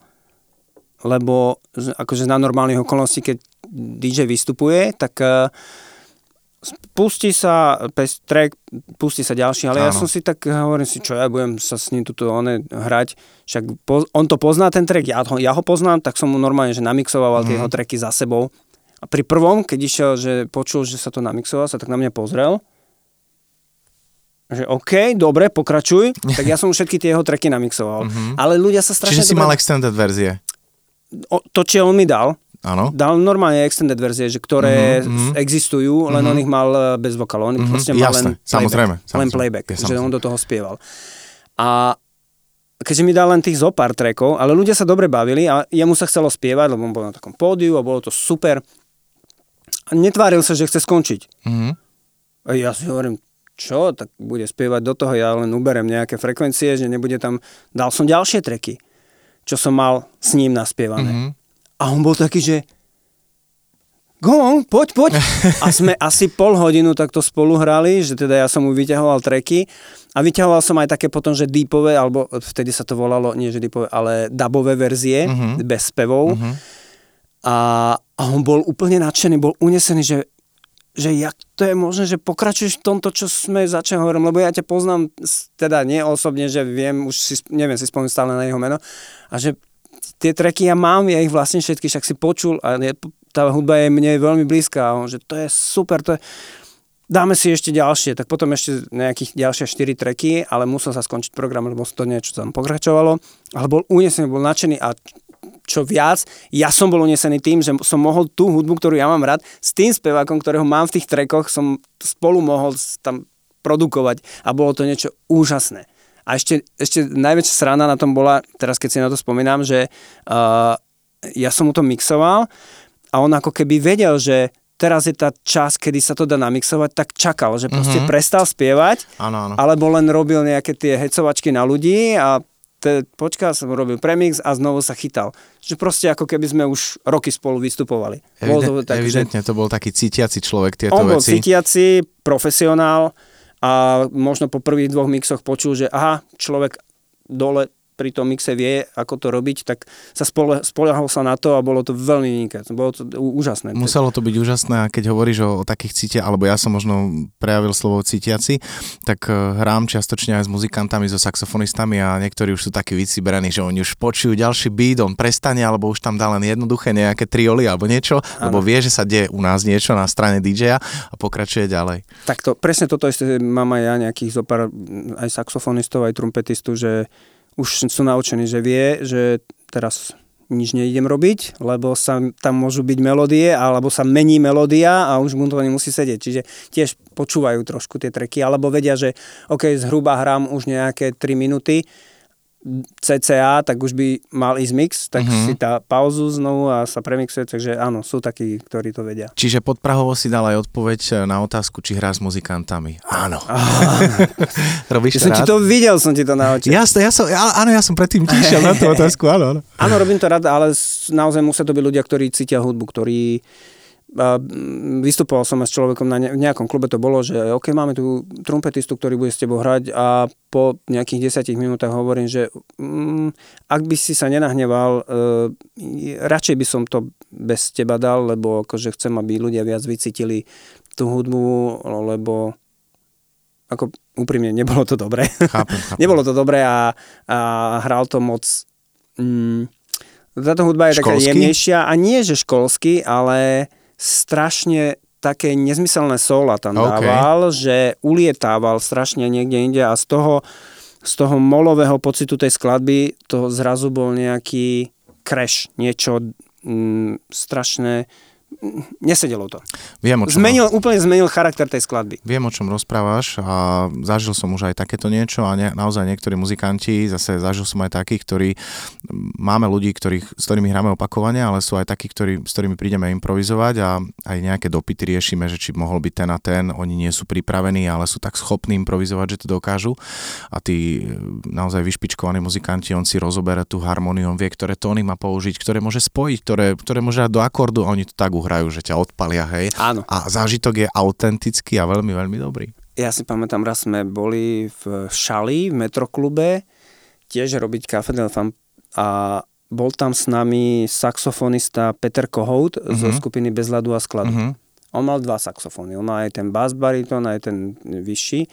Speaker 2: Lebo akože na normálnych okolností, keď DJ vystupuje, tak uh, pustí sa pes, track, pustí sa ďalší, ale Áno. ja som si tak, hovorím si, čo ja budem sa s ním tuto one hrať, však po, on to pozná ten track, ja ho, ja ho poznám, tak som mu normálne, že namixoval mm. tie jeho tracky za sebou. A pri prvom, keď išiel, že počul, že sa to namixoval, sa tak na mňa pozrel, že OK, dobre, pokračuj, tak ja som všetky tie jeho tracky namixoval. Mm-hmm. Ale ľudia sa strašne...
Speaker 1: Čiže si mal extended verzie?
Speaker 2: O, to, čo on mi dal,
Speaker 1: Áno.
Speaker 2: Dal normálne extended verzie, že ktoré mm-hmm. existujú, len mm-hmm. on ich mal eh, bez vokalu. On mm-hmm. proste mal Jasne, len playback.
Speaker 1: Samozrejme, samozrejme.
Speaker 2: Len playback, ja, že on do toho spieval. A keďže mi dal len tých zo pár trackov, ale ľudia sa dobre bavili a jemu sa chcelo spievať, lebo on bol na takom pódiu a bolo to super. A netváril sa, že chce skončiť. Mm-hmm. A ja si hovorím, čo, tak bude spievať do toho, ja len uberem nejaké frekvencie, že nebude tam... Dal som ďalšie treky, čo som mal s ním naspievané. Mm-hmm. A on bol taký, že go on, poď, poď. A sme asi pol hodinu takto spolu hrali, že teda ja som mu vyťahoval treky a vyťahoval som aj také potom, že deepové, alebo vtedy sa to volalo, nie že deepové, ale dubové verzie, uh-huh. bez spevov. Uh-huh. A, a on bol úplne nadšený, bol unesený, že že jak to je možné, že pokračuješ v tomto, čo sme začali hovoriť, lebo ja ťa poznám, teda nie osobne, že viem, už si, neviem si spomínať stále na jeho meno, a že tie treky ja mám, ja ich vlastne všetky, však si počul a je, tá hudba je mne veľmi blízka a on, že to je super, to je, dáme si ešte ďalšie, tak potom ešte nejakých ďalšie 4 treky, ale musel sa skončiť program, lebo to niečo tam pokračovalo, ale bol unesený, bol nadšený a čo viac, ja som bol unesený tým, že som mohol tú hudbu, ktorú ja mám rád, s tým spevákom, ktorého mám v tých trekoch, som spolu mohol tam produkovať a bolo to niečo úžasné. A ešte, ešte najväčšia srana na tom bola, teraz keď si na to spomínam, že uh, ja som mu to mixoval a on ako keby vedel, že teraz je tá čas, kedy sa to dá namixovať, tak čakal, že proste mm-hmm. prestal spievať,
Speaker 1: ano, ano.
Speaker 2: alebo len robil nejaké tie hecovačky na ľudí a te, som, robil premix a znovu sa chytal. Že proste ako keby sme už roky spolu vystupovali.
Speaker 1: Evident, to tak, evidentne že... to bol taký cítiaci človek tieto
Speaker 2: on
Speaker 1: veci.
Speaker 2: On bol cítiaci, profesionál, a možno po prvých dvoch mixoch počul, že aha, človek dole pri tom mixe vie, ako to robiť, tak sa spole, spoliahol sa na to a bolo to veľmi vynikajúce. Bolo to úžasné.
Speaker 1: Muselo to byť úžasné a keď hovoríš o, o takých cítia, alebo ja som možno prejavil slovo cítiaci, tak uh, hrám čiastočne aj s muzikantami, so saxofonistami a niektorí už sú takí vycibraní, že oni už počujú ďalší beat, on prestane, alebo už tam dá len jednoduché nejaké trioly alebo niečo, ano. lebo vie, že sa deje u nás niečo na strane DJ-a a pokračuje ďalej.
Speaker 2: Tak to, presne toto isté mám aj ja nejakých zopár aj saxofonistov, aj trumpetistu, že už sú naučení, že vie, že teraz nič neidem robiť, lebo sa tam môžu byť melódie, alebo sa mení melódia a už mu to nemusí sedieť. Čiže tiež počúvajú trošku tie treky, alebo vedia, že OK, zhruba hrám už nejaké 3 minúty, CCA, tak už by mal ísť mix, tak uh-huh. si dá pauzu znovu a sa premixuje, takže áno, sú takí, ktorí to vedia.
Speaker 1: Čiže podprahovo si dal aj odpoveď na otázku, či hrá s muzikantami. Áno. Robíš
Speaker 2: ja som ti to videl, som ti to naučil.
Speaker 1: Jasne, ja som, áno, ja som predtým tišiel na tú otázku, áno, áno.
Speaker 2: Áno, robím to rád, ale naozaj musia to byť ľudia, ktorí cítia hudbu, ktorí Mm, vystupoval som aj s človekom na nejakom klube, to bolo, že OK, máme tu trumpetistu, ktorý bude s tebou hrať a po nejakých desiatich minútach hovorím, že mm, ak by si sa nenahneval, uh, radšej by som to bez teba dal, lebo akože chcem, aby ľudia viac vycítili tú hudbu, lebo ako úprimne, nebolo to dobré.
Speaker 1: Chápem, chápem.
Speaker 2: nebolo to dobré a, a hral to moc... Mm, táto hudba je školský? taká jemnejšia a nie, že školsky, ale strašne také nezmyselné sola tam okay. dával, že ulietával strašne niekde inde a z toho, z toho molového pocitu tej skladby to zrazu bol nejaký crash, niečo mm, strašné nesedelo to.
Speaker 1: Viem, o
Speaker 2: čom zmenil, úplne zmenil charakter tej skladby.
Speaker 1: Viem, o čom rozprávaš a zažil som už aj takéto niečo a ne, naozaj niektorí muzikanti, zase zažil som aj takých, ktorí, máme ľudí, ktorých, s ktorými hráme opakovane, ale sú aj takí, ktorí, s ktorými prídeme improvizovať a aj nejaké dopity riešime, že či mohol byť ten a ten, oni nie sú pripravení, ale sú tak schopní improvizovať, že to dokážu a tí naozaj vyšpičkovaní muzikanti, on si rozoberá tú harmóniu, on vie, ktoré tóny má použiť, ktoré môže spojiť, ktoré, ktoré môže dať do akordu a oni to tak hrajú, že ťa odpalia, hej.
Speaker 2: Áno.
Speaker 1: A zážitok je autentický a veľmi, veľmi dobrý.
Speaker 2: Ja si pamätám, raz sme boli v Šali, v metroklube, tiež robiť Café del Fan a bol tam s nami saxofonista Peter Kohout uh-huh. zo mhm. skupiny Bez ľadu a skladu. Uh-huh. On mal dva saxofóny. On má aj ten bass bariton, aj ten vyšší.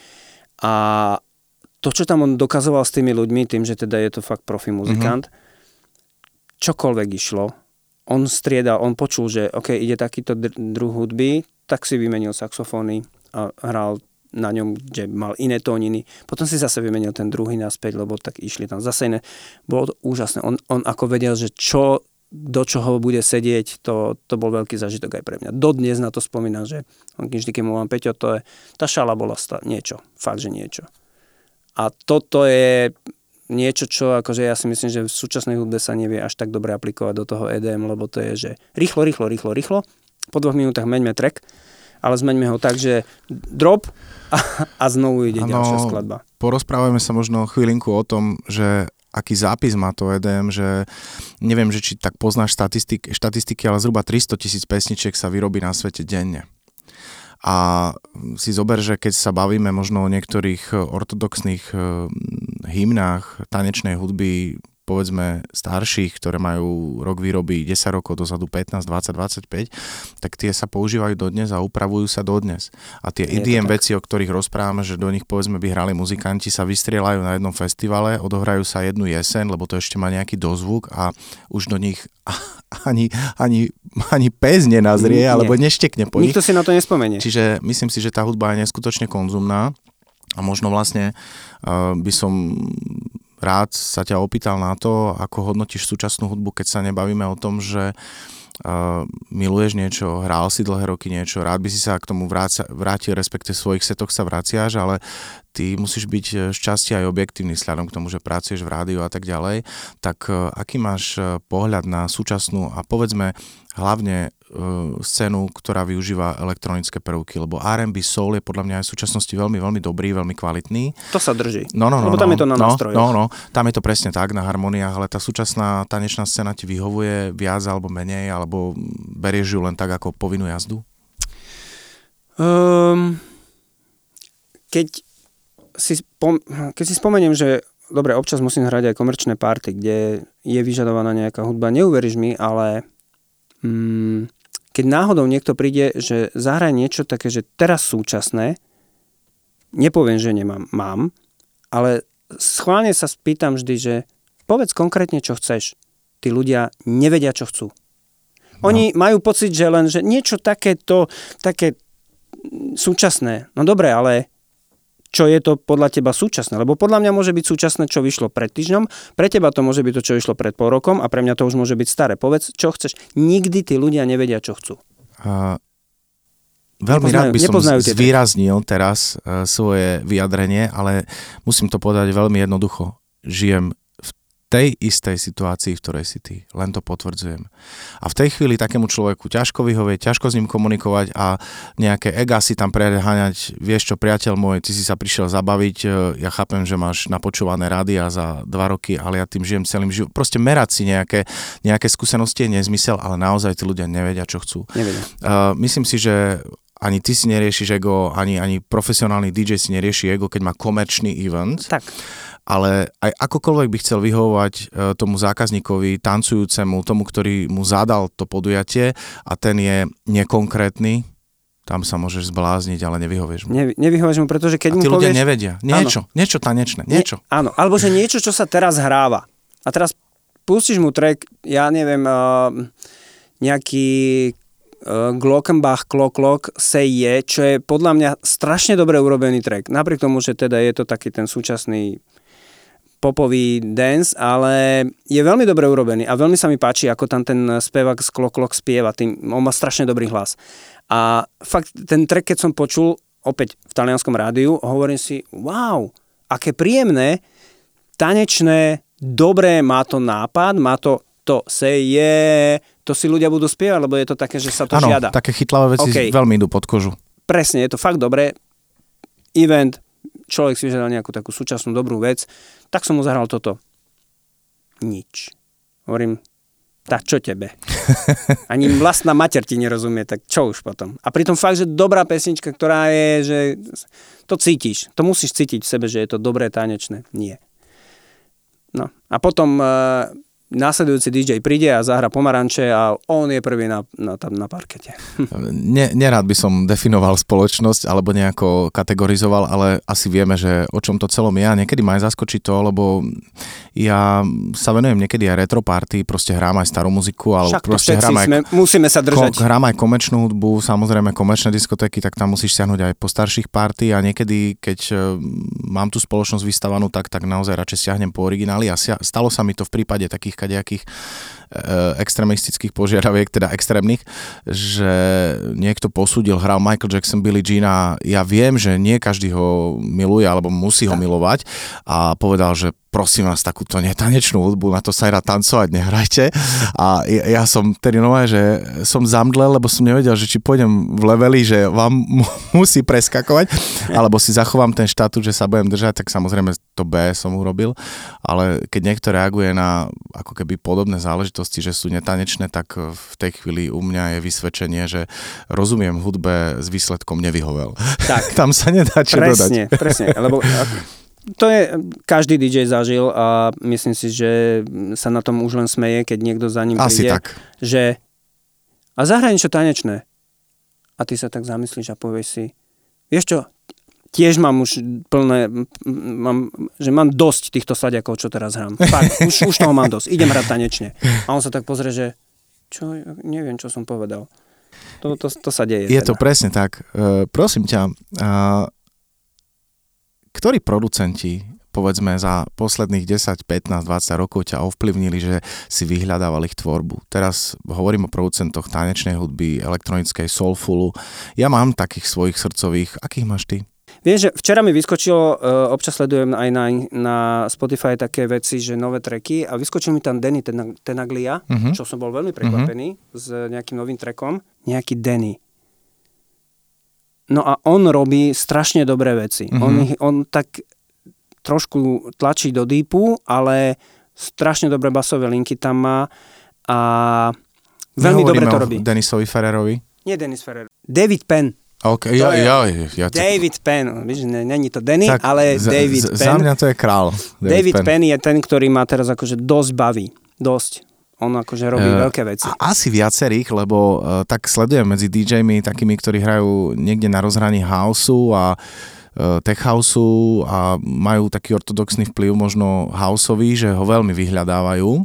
Speaker 2: A to, čo tam on dokazoval s tými ľuďmi, tým, že teda je to fakt profi muzikant, uh-huh. čokoľvek išlo, on striedal, on počul, že OK, ide takýto druh hudby, tak si vymenil saxofóny a hral na ňom, že mal iné tóniny. Potom si zase vymenil ten druhý naspäť, lebo tak išli tam zase iné. Bolo to úžasné. On, on ako vedel, že čo, do čoho bude sedieť, to, to bol veľký zažitok aj pre mňa. Dodnes na to spomínam, že on vždy, keď mu mám Peťo, to je, tá šala bola sta- niečo. Fakt, že niečo. A toto je niečo, čo akože ja si myslím, že v súčasnej hudbe sa nevie až tak dobre aplikovať do toho EDM, lebo to je, že rýchlo, rýchlo, rýchlo, rýchlo, po dvoch minútach meňme track, ale zmeňme ho tak, že drop a, a znovu ide ano, ďalšia skladba.
Speaker 1: Porozprávajme sa možno chvílinku o tom, že aký zápis má to EDM, že neviem, že či tak poznáš statistik, štatistiky, ale zhruba 300 tisíc pesničiek sa vyrobí na svete denne. A si zober, že keď sa bavíme možno o niektorých ortodoxných eh, hymnách tanečnej hudby povedzme starších, ktoré majú rok výroby 10 rokov dozadu, 15, 20, 25, tak tie sa používajú dodnes a upravujú sa dodnes. A tie idiem veci, o ktorých rozprávame, že do nich povedzme by hrali muzikanti, sa vystrieľajú na jednom festivale, odohrajú sa jednu jeseň, lebo to ešte má nejaký dozvuk a už do nich ani, ani, ani pes nenazrie, Nie. alebo neštekne po
Speaker 2: Nikto nich. si na to nespomenie.
Speaker 1: Čiže myslím si, že tá hudba je neskutočne konzumná a možno vlastne uh, by som rád sa ťa opýtal na to, ako hodnotíš súčasnú hudbu, keď sa nebavíme o tom, že uh, miluješ niečo, hral si dlhé roky niečo, rád by si sa k tomu vráca, vrátil, respektive svojich setoch sa vraciaš, ale ty musíš byť šťastie aj objektívny sľadom k tomu, že pracuješ v rádiu a tak ďalej, tak aký máš pohľad na súčasnú a povedzme hlavne scénu, ktorá využíva elektronické prvky, lebo R&B soul je podľa mňa aj v súčasnosti veľmi, veľmi dobrý, veľmi kvalitný.
Speaker 2: To sa drží.
Speaker 1: No, no, no.
Speaker 2: Lebo tam no, je to na
Speaker 1: no,
Speaker 2: nástrojoch.
Speaker 1: No, no, tam je to presne tak, na harmoniách, ale tá súčasná tanečná scéna ti vyhovuje viac alebo menej, alebo berieš ju len tak ako povinnú jazdu?
Speaker 2: Um, keď, si spom- keď si spomeniem, že dobre, občas musím hrať aj komerčné party, kde je vyžadovaná nejaká hudba, neuveríš mi, ale mm, keď náhodou niekto príde, že zahraj niečo také, že teraz súčasné, nepoviem, že nemám, mám, ale schválne sa spýtam vždy, že povedz konkrétne, čo chceš. Tí ľudia nevedia, čo chcú. Oni no. majú pocit, že len, že niečo takéto, také súčasné. No dobre, ale čo je to podľa teba súčasné. Lebo podľa mňa môže byť súčasné, čo vyšlo pred týždňom, pre teba to môže byť to, čo vyšlo pred pol rokom a pre mňa to už môže byť staré. Povedz, čo chceš. Nikdy tí ľudia nevedia, čo chcú. Uh,
Speaker 1: veľmi nepoznajú, rád by som zvýraznil teraz uh, svoje vyjadrenie, ale musím to povedať veľmi jednoducho. Žijem tej istej situácii, v ktorej si ty. Len to potvrdzujem. A v tej chvíli takému človeku ťažko vyhovieť, ťažko s ním komunikovať a nejaké ega si tam preháňať. Vieš čo, priateľ môj, ty si sa prišiel zabaviť, e, ja chápem, že máš napočúvané rádia za dva roky, ale ja tým žijem celým životom. Proste merať si nejaké, nejaké skúsenosti je nezmysel, ale naozaj tí ľudia nevedia, čo chcú.
Speaker 2: Nevedia. Uh,
Speaker 1: myslím si, že ani ty si neriešiš ego, ani, ani profesionálny DJ si nerieši ego, keď má komerčný event.
Speaker 2: Tak
Speaker 1: ale aj akokoľvek by chcel vyhovovať e, tomu zákazníkovi, tancujúcemu, tomu, ktorý mu zadal to podujatie a ten je nekonkrétny, tam sa môžeš zblázniť, ale nevyhovieš mu.
Speaker 2: Ne, nevyhovieš mu, pretože keď
Speaker 1: a
Speaker 2: mu
Speaker 1: ľudia
Speaker 2: povieš...
Speaker 1: nevedia. Niečo, áno. niečo tanečné, niečo.
Speaker 2: Nie, áno, alebo že niečo, čo sa teraz hráva. A teraz pustíš mu track, ja neviem, uh, nejaký uh, Glockenbach Clock Clock Say Je, čo je podľa mňa strašne dobre urobený track. Napriek tomu, že teda je to taký ten súčasný popový dance, ale je veľmi dobre urobený a veľmi sa mi páči, ako tam ten spevák z Clock Clock spieva, tým, on má strašne dobrý hlas. A fakt ten track, keď som počul opäť v talianskom rádiu, hovorím si, wow, aké príjemné, tanečné, dobré, má to nápad, má to to se je, to si ľudia budú spievať, lebo je to také, že sa to
Speaker 1: ano,
Speaker 2: žiada.
Speaker 1: také chytlavé veci okay. veľmi idú pod kožu.
Speaker 2: Presne, je to fakt dobré. Event, človek si vyžadal nejakú takú súčasnú dobrú vec, tak som mu zahral toto. Nič. Hovorím, tak čo tebe? Ani vlastná mater ti nerozumie, tak čo už potom? A pritom fakt, že dobrá pesnička, ktorá je, že to cítiš. To musíš cítiť v sebe, že je to dobré tanečné. Nie. No a potom uh, následujúci DJ príde a zahra pomaranče a on je prvý na, na, tam na parkete.
Speaker 1: Ne, nerád by som definoval spoločnosť alebo nejako kategorizoval, ale asi vieme, že o čom to celom je a niekedy ma aj zaskočí to, lebo ja sa venujem niekedy aj retro party, proste hrám aj starú muziku, alebo
Speaker 2: Však proste hrám aj, sme, musíme sa držať.
Speaker 1: Ko, hrám aj komerčnú hudbu, samozrejme komerčné diskotéky, tak tam musíš siahnuť aj po starších party a niekedy, keď e, mám tú spoločnosť vystavanú, tak, tak naozaj radšej siahnem po origináli a stalo sa mi to v prípade takých kadejakých extrémistických požiadaviek, teda extrémnych, že niekto posúdil, hral Michael Jackson, Billie Jean a ja viem, že nie každý ho miluje alebo musí ho milovať a povedal, že prosím vás, takúto netanečnú hudbu, na to sa aj tancovať, nehrajte. A ja, ja som tedy nové, že som zamdlel, lebo som nevedel, že či pôjdem v leveli, že vám musí preskakovať, alebo si zachovám ten štatút, že sa budem držať, tak samozrejme to B som urobil, ale keď niekto reaguje na ako keby podobné záležitosti, že sú netanečné, tak v tej chvíli u mňa je vysvedčenie, že rozumiem hudbe s výsledkom nevyhovel. Tak. Tam sa nedá čo
Speaker 2: presne,
Speaker 1: dodať.
Speaker 2: Presne, lebo to je, každý DJ zažil a myslím si, že sa na tom už len smeje, keď niekto za ním
Speaker 1: Asi
Speaker 2: príde,
Speaker 1: tak.
Speaker 2: že a zahraj niečo tanečné. A ty sa tak zamyslíš a povieš si, vieš čo, tiež mám už plné, mám, že mám dosť týchto sladiakov, čo teraz hrám. Fakt, už, už toho mám dosť. Idem hrať tanečne. A on sa tak pozrie, že čo, neviem, čo som povedal. To, to, to sa deje.
Speaker 1: Je teda. to presne tak. Uh, prosím ťa, uh, ktorí producenti povedzme za posledných 10, 15, 20 rokov ťa ovplyvnili, že si vyhľadával ich tvorbu. Teraz hovorím o producentoch tanečnej hudby, elektronickej, soulfulu. Ja mám takých svojich srdcových. Akých máš ty?
Speaker 2: Viem, že včera mi vyskočilo, uh, občas sledujem aj na, na Spotify také veci, že nové treky a vyskočil mi tam Denny Tenaglia, uh-huh. čo som bol veľmi prekvapený uh-huh. s nejakým novým trekom. Nejaký Denny. No a on robí strašne dobré veci. Mm-hmm. On, on tak trošku tlačí do deepu, ale strašne dobré basové linky tam má a veľmi dobre to robí.
Speaker 1: Denisovi Ferrerovi?
Speaker 2: Nie Denis Ferrer. David Penn.
Speaker 1: Okay, ja, ja, ja,
Speaker 2: David Penn, víš, není to Denny, tak ale z, David z, Penn.
Speaker 1: Za mňa to je král.
Speaker 2: David, David Penn. Penn je ten, ktorý má teraz akože dosť baví. Dosť on akože robí uh, veľké veci.
Speaker 1: Asi viacerých, lebo uh, tak sledujem medzi DJmi takými, ktorí hrajú niekde na rozhraní houseu a uh, tech houseu a majú taký ortodoxný vplyv možno houseový, že ho veľmi vyhľadávajú.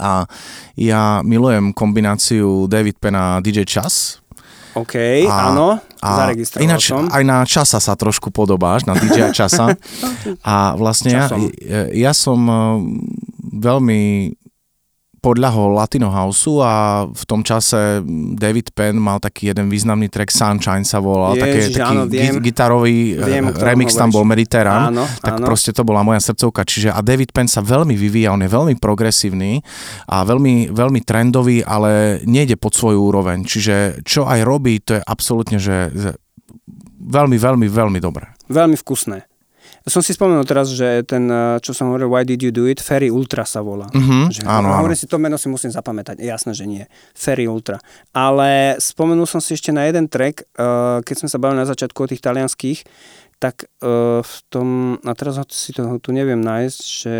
Speaker 1: A ja milujem kombináciu David Penn a DJ Chas,
Speaker 2: OK, a, áno, a
Speaker 1: ináč,
Speaker 2: som.
Speaker 1: aj na Časa sa trošku podobáš, na DJ Časa. a vlastne ja, ja som veľmi podľahol Latino Houseu a v tom čase David Penn mal taký jeden významný track Sunshine sa volal, Ježiš, také, taký áno, viem, gitarový eh, viem, remix tam bol Mediterrán, áno, tak áno. proste to bola moja srdcovka. Čiže a David Penn sa veľmi vyvíja, on je veľmi progresívny a veľmi, veľmi trendový, ale nejde pod svoju úroveň. Čiže čo aj robí, to je absolútne, že veľmi, veľmi, veľmi dobré.
Speaker 2: Veľmi vkusné. Som si spomenul teraz, že ten, eh, čo som hovoril, Why Did You Do It, Ferry Ultra sa volá.
Speaker 1: Uh-huh, že, áno, áno.
Speaker 2: si, to meno si musím zapamätať. Jasné, že nie. Ferry Ultra. Ale spomenul som si ešte na jeden track, uh, keď sme sa bavili na začiatku o tých talianských, tak uh, v tom, a teraz si to tu neviem nájsť, že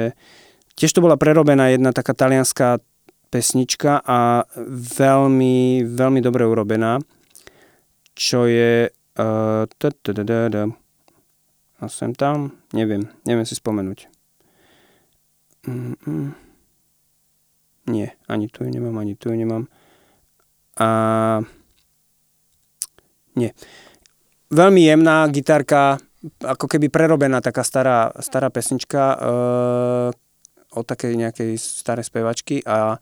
Speaker 2: tiež to bola prerobená jedna taká talianská pesnička a veľmi, veľmi dobre urobená čo je... Uh, a sem tam, neviem, neviem si spomenúť. Mm-mm. Nie, ani tu ju nemám, ani tu ju nemám. A... Nie. Veľmi jemná gitarka, ako keby prerobená taká stará, stará pesnička uh, od takej nejakej starej spevačky a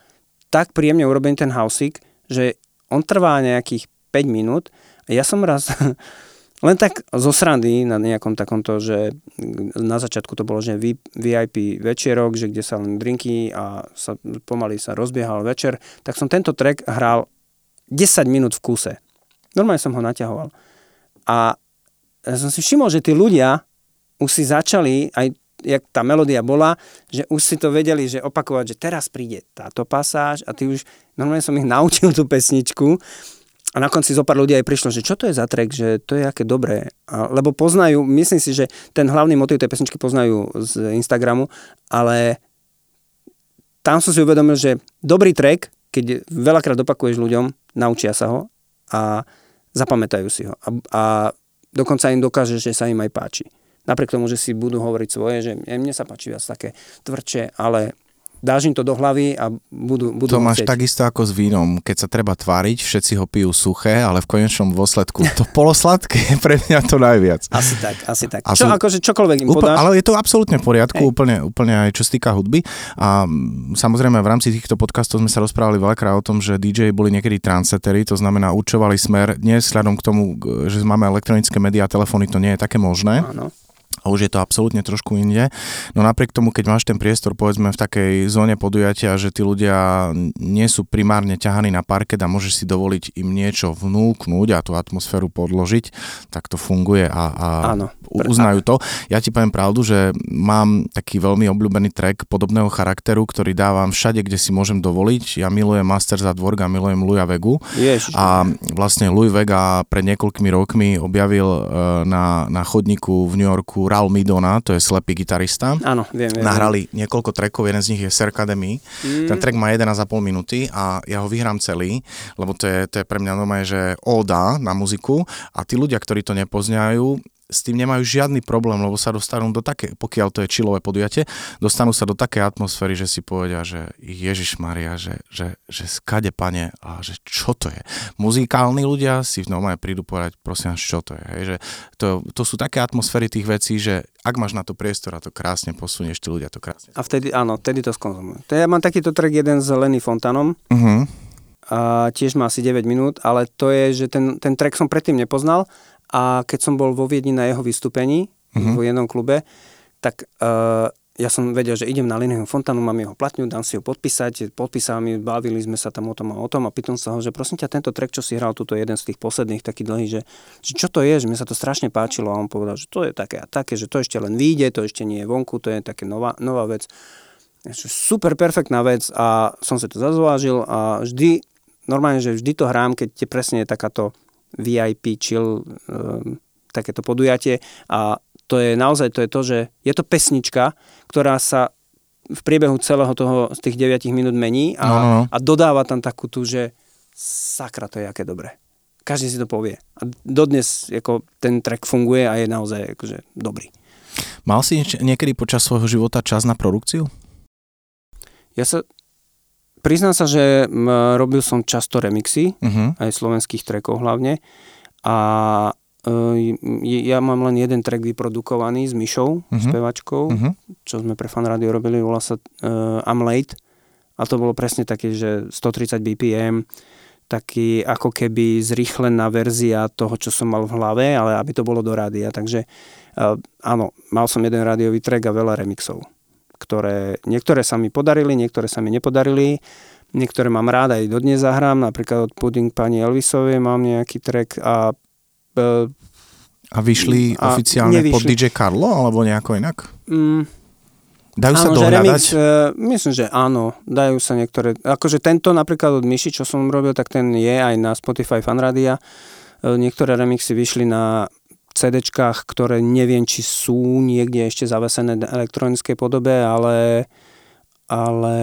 Speaker 2: tak príjemne urobený ten hausik, že on trvá nejakých 5 minút a ja som raz len tak zo srandy na nejakom takomto, že na začiatku to bolo, že VIP večerok, že kde sa len drinky a sa, pomaly sa rozbiehal večer, tak som tento track hral 10 minút v kuse. Normálne som ho naťahoval. A ja som si všimol, že tí ľudia už si začali, aj jak tá melódia bola, že už si to vedeli, že opakovať, že teraz príde táto pasáž a ty už, normálne som ich naučil tú pesničku a na konci zo pár ľudí aj prišlo, že čo to je za track, že to je aké dobré. A, lebo poznajú, myslím si, že ten hlavný motiv tej pesničky poznajú z Instagramu, ale tam som si uvedomil, že dobrý track, keď veľakrát opakuješ ľuďom, naučia sa ho a zapamätajú si ho. A, a dokonca im dokáže, že sa im aj páči. Napriek tomu, že si budú hovoriť svoje, že mne sa páči viac také tvrdšie, ale dáš im to do hlavy a budú, budú
Speaker 1: To máš takisto ako s vínom. Keď sa treba tváriť, všetci ho pijú suché, ale v konečnom dôsledku to polosladké pre mňa to najviac.
Speaker 2: Asi tak, asi tak. A Čo, sú, akože čokoľvek im úplne, podáš.
Speaker 1: Ale je to absolútne v poriadku, úplne, úplne aj čo sa týka hudby. A samozrejme v rámci týchto podcastov sme sa rozprávali veľakrát o tom, že DJ boli niekedy transetery, to znamená určovali smer. Dnes vzhľadom k tomu, že máme elektronické médiá a telefóny, to nie je také možné. Áno a už je to absolútne trošku inde. No napriek tomu, keď máš ten priestor povedzme v takej zóne podujatia, že tí ľudia nie sú primárne ťahaní na parket a môžeš si dovoliť im niečo vnúknuť a tú atmosféru podložiť, tak to funguje a, a Áno, uznajú to. Ja ti poviem pravdu, že mám taký veľmi obľúbený track podobného charakteru, ktorý dávam všade, kde si môžem dovoliť. Ja milujem Masters at Work a milujem Louis Vegu.
Speaker 2: Ježiš.
Speaker 1: A vlastne Louis Vega pred niekoľkými rokmi objavil e, na, na chodníku v New Yorku Raul Midona, to je slepý gitarista.
Speaker 2: Áno, viem, viem.
Speaker 1: Nahrali niekoľko trackov, jeden z nich je Circademy. Mm. Ten track má 1,5 minúty a ja ho vyhrám celý, lebo to je, to je pre mňa normálne, že oda na muziku a tí ľudia, ktorí to nepoznajú, s tým nemajú žiadny problém, lebo sa dostanú do také, pokiaľ to je čilové podujatie, dostanú sa do také atmosféry, že si povedia, že Ježiš Maria, že, že, že skade pane a že čo to je. Muzikálni ľudia si v normálne prídu povedať, prosím čo to je. Hej, že to, to sú také atmosféry tých vecí, že ak máš na to priestor a to krásne posunieš, tí ľudia to krásne.
Speaker 2: A vtedy, áno, vtedy to skonzumujú. Ja mám takýto track jeden s Lenny Fontanom. Uh-huh. A tiež má asi 9 minút, ale to je, že ten, ten track som predtým nepoznal a keď som bol vo Viedni na jeho vystúpení uh-huh. v jednom klube, tak uh, ja som vedel, že idem na Lineho Fontanu, mám jeho platňu, dám si ho podpísať, podpísal mi, bavili sme sa tam o tom a o tom a pýtam sa ho, že prosím ťa, tento track, čo si hral, tuto jeden z tých posledných, taký dlhý, že, že čo to je, že mi sa to strašne páčilo a on povedal, že to je také a také, že to ešte len vyjde, to ešte nie je vonku, to je také nová, nová vec. Super perfektná vec a som si to zazvážil a vždy, normálne, že vždy to hrám, keď je presne takáto VIP chill um, takéto podujatie a to je naozaj to je to, že je to pesnička, ktorá sa v priebehu celého toho z tých 9 minút mení a, no, no, no. a dodáva tam takú tú, že sakra, to je aké dobré. Každý si to povie. A dodnes ako, ten track funguje a je naozaj akože, dobrý.
Speaker 1: Mal si niekedy počas svojho života čas na produkciu?
Speaker 2: Ja sa Priznám sa, že robil som často remixy, uh-huh. aj slovenských trackov hlavne. A e, ja mám len jeden track vyprodukovaný s Myšou, uh-huh. spevačkou, uh-huh. čo sme pre Fan Radio robili, volá sa uh, I'm Late. A to bolo presne také, že 130 BPM, taký ako keby zrýchlená verzia toho, čo som mal v hlave, ale aby to bolo do rádia. Takže uh, áno, mal som jeden rádiový track a veľa remixov ktoré niektoré sa mi podarili, niektoré sa mi nepodarili. Niektoré mám rád aj dodnes zahrám, napríklad od Pudding pani Elvisovej mám nejaký track a...
Speaker 1: E, a vyšli a oficiálne nevyšli. pod DJ Carlo alebo nejako inak? Mm, Dajú áno, sa dohľadať? Remix,
Speaker 2: e, myslím, že áno, dajú sa niektoré. Akože tento napríklad od Myši, čo som robil, tak ten je aj na Spotify Fanradia. E, niektoré remixy vyšli na CDčkách, ktoré neviem, či sú niekde ešte zavesené v elektronickej podobe, ale, ale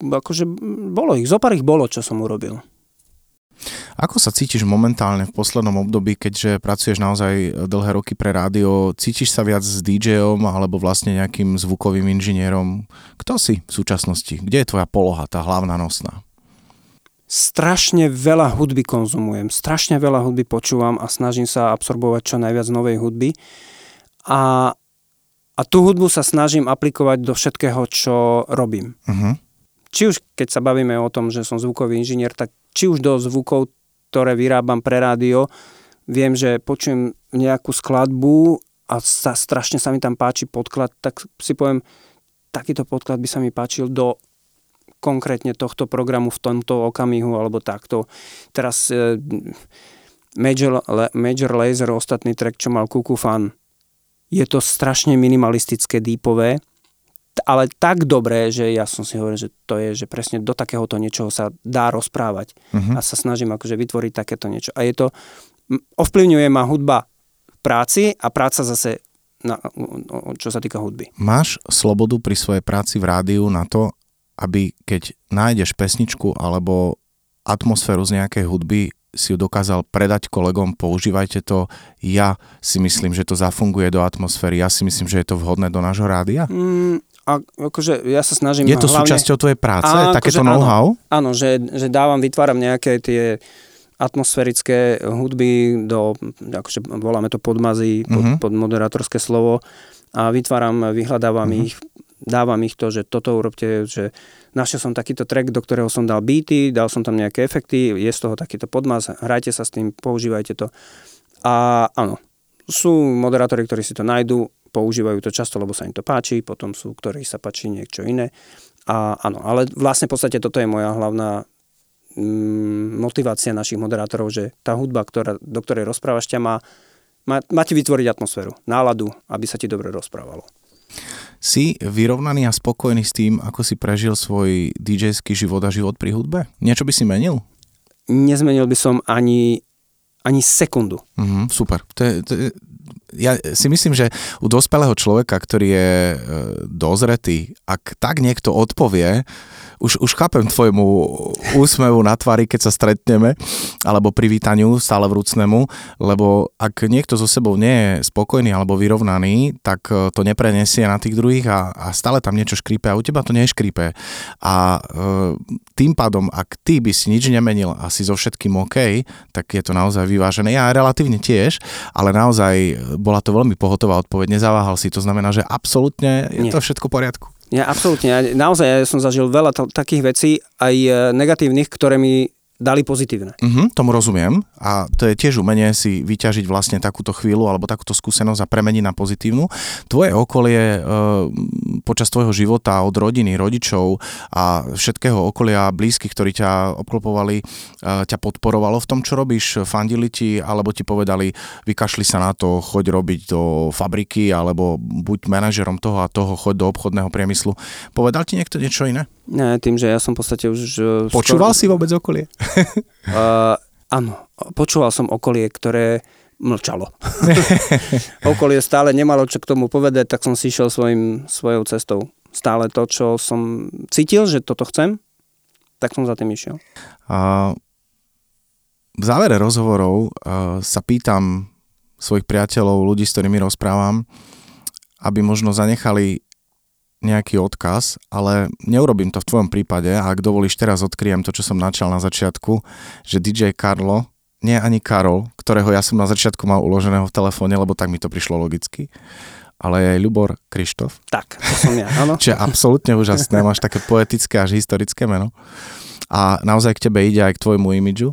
Speaker 2: akože bolo ich, zopár ich bolo, čo som urobil.
Speaker 1: Ako sa cítiš momentálne v poslednom období, keďže pracuješ naozaj dlhé roky pre rádio? Cítiš sa viac s DJom alebo vlastne nejakým zvukovým inžinierom? Kto si v súčasnosti? Kde je tvoja poloha, tá hlavná nosná?
Speaker 2: Strašne veľa hudby konzumujem, strašne veľa hudby počúvam a snažím sa absorbovať čo najviac novej hudby. A, a tú hudbu sa snažím aplikovať do všetkého, čo robím. Uh-huh. Či už keď sa bavíme o tom, že som zvukový inžinier, tak či už do zvukov, ktoré vyrábam pre rádio, viem, že počujem nejakú skladbu a sa, strašne sa mi tam páči podklad, tak si poviem, takýto podklad by sa mi páčil do konkrétne tohto programu v tomto okamihu alebo takto. Teraz e, Major, Major Laser, ostatný track, čo mal Kuku Fan, je to strašne minimalistické, deepové, ale tak dobré, že ja som si hovoril, že to je, že presne do takéhoto niečoho sa dá rozprávať uh-huh. a sa snažím akože vytvoriť takéto niečo. A je to, ovplyvňuje ma hudba v práci a práca zase na, čo sa týka hudby.
Speaker 1: Máš slobodu pri svojej práci v rádiu na to, aby keď nájdeš pesničku alebo atmosféru z nejakej hudby, si ju dokázal predať kolegom, používajte to. Ja si myslím, že to zafunguje do atmosféry, ja si myslím, že je to vhodné do nášho rádia. Mm,
Speaker 2: a akože ja sa snažím...
Speaker 1: Je to hlavne, súčasťou tvojej práce, a, takéto akože, know-how?
Speaker 2: Áno, áno že, že dávam, vytváram nejaké tie atmosférické hudby do, akože voláme to podmazy, pod, uh-huh. pod moderátorské slovo a vytváram, vyhľadávam uh-huh. ich dávam ich to, že toto urobte, že našiel som takýto track, do ktorého som dal beaty, dal som tam nejaké efekty, je z toho takýto podmaz, hrajte sa s tým, používajte to. A áno, sú moderátori, ktorí si to nájdú, používajú to často, lebo sa im to páči, potom sú, ktorí sa páči niečo iné. A áno, ale vlastne v podstate toto je moja hlavná mm, motivácia našich moderátorov, že tá hudba, ktorá, do ktorej rozprávaš, ťa má, má, má ti vytvoriť atmosféru, náladu, aby sa ti dobre rozprávalo.
Speaker 1: Si vyrovnaný a spokojný s tým, ako si prežil svoj DJský život a život pri hudbe? Niečo by si menil?
Speaker 2: Nezmenil by som ani, ani sekundu.
Speaker 1: Mm, super. To je, to je, ja si myslím, že u dospelého človeka, ktorý je e, dozretý, ak tak niekto odpovie, už, už chápem tvojmu úsmevu na tvári, keď sa stretneme, alebo privítaniu stále vrúcnemu, lebo ak niekto so sebou nie je spokojný alebo vyrovnaný, tak e, to neprenesie na tých druhých a, a stále tam niečo škrípe a u teba to neškrípe. A e, tým pádom, ak ty by si nič nemenil a si so všetkým OK, tak je to naozaj vyvážené. Ja relatívne tiež, ale naozaj bola to veľmi pohotová odpoveď, nezaváhal si, to znamená, že absolútne je Nie. to všetko v poriadku.
Speaker 2: Ja absolútne, ja, naozaj ja som zažil veľa t- takých vecí, aj e, negatívnych, ktoré mi dali pozitívne.
Speaker 1: Uh-huh, tomu rozumiem a to je tiež umenie si vyťažiť vlastne takúto chvíľu alebo takúto skúsenosť a premeniť na pozitívnu. Tvoje okolie e, počas tvojho života od rodiny, rodičov a všetkého okolia blízkych, ktorí ťa obklopovali, e, ťa podporovalo v tom, čo robíš? Fandili ti alebo ti povedali, vykašli sa na to, choď robiť do fabriky alebo buď manažerom toho a toho, choď do obchodného priemyslu. Povedal ti niekto niečo iné?
Speaker 2: Ne, tým, že ja som v podstate už...
Speaker 1: Počúval skoro... si vôbec okolie?
Speaker 2: uh, áno, počúval som okolie, ktoré mlčalo. okolie stále nemalo čo k tomu povedať, tak som si išiel svojim, svojou cestou. Stále to, čo som cítil, že toto chcem, tak som za tým išiel. Uh,
Speaker 1: v závere rozhovorov uh, sa pýtam svojich priateľov, ľudí, s ktorými rozprávam, aby možno zanechali nejaký odkaz, ale neurobím to v tvojom prípade a ak dovolíš, teraz odkryjem to, čo som načal na začiatku, že DJ Karlo, nie ani Karol, ktorého ja som na začiatku mal uloženého v telefóne, lebo tak mi to prišlo logicky, ale je Ľubor Krištof.
Speaker 2: Tak, to som ja, áno.
Speaker 1: Čo je absolútne úžasné, máš také poetické až historické meno a naozaj k tebe ide aj k tvojmu imidžu.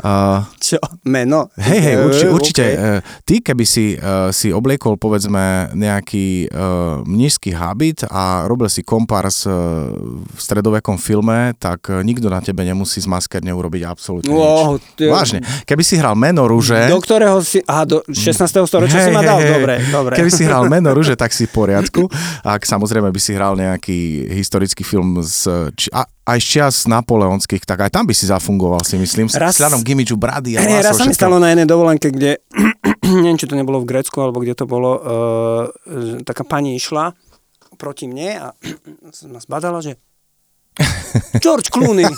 Speaker 2: Uh, Čo? Meno?
Speaker 1: Hej, hej, urči, určite. Okay. Ty, keby si, uh, si obliekol, povedzme, nejaký uh, mnížský habit a robil si kompárs uh, v stredovekom filme, tak uh, nikto na tebe nemusí z maskerne urobiť absolútne wow, nič. Ty... Vážne. Keby si hral meno rúže...
Speaker 2: Do ktorého si... Aha, do 16. storočia hey, si ma dal? Hey, dobre, dobre.
Speaker 1: Keby si hral meno rúže, tak si v poriadku. Ak samozrejme by si hral nejaký historický film z... Či, a, aj z čias napoleonských, tak aj tam by si zafungoval, si myslím, raz, s hľadom gimidžu brady a
Speaker 2: hey, Raz sa mi stalo na jednej dovolenke, kde, neviem, či to nebolo v Grécku, alebo kde to bolo, uh, taká pani išla proti mne a ma zbadala, že George Clooney.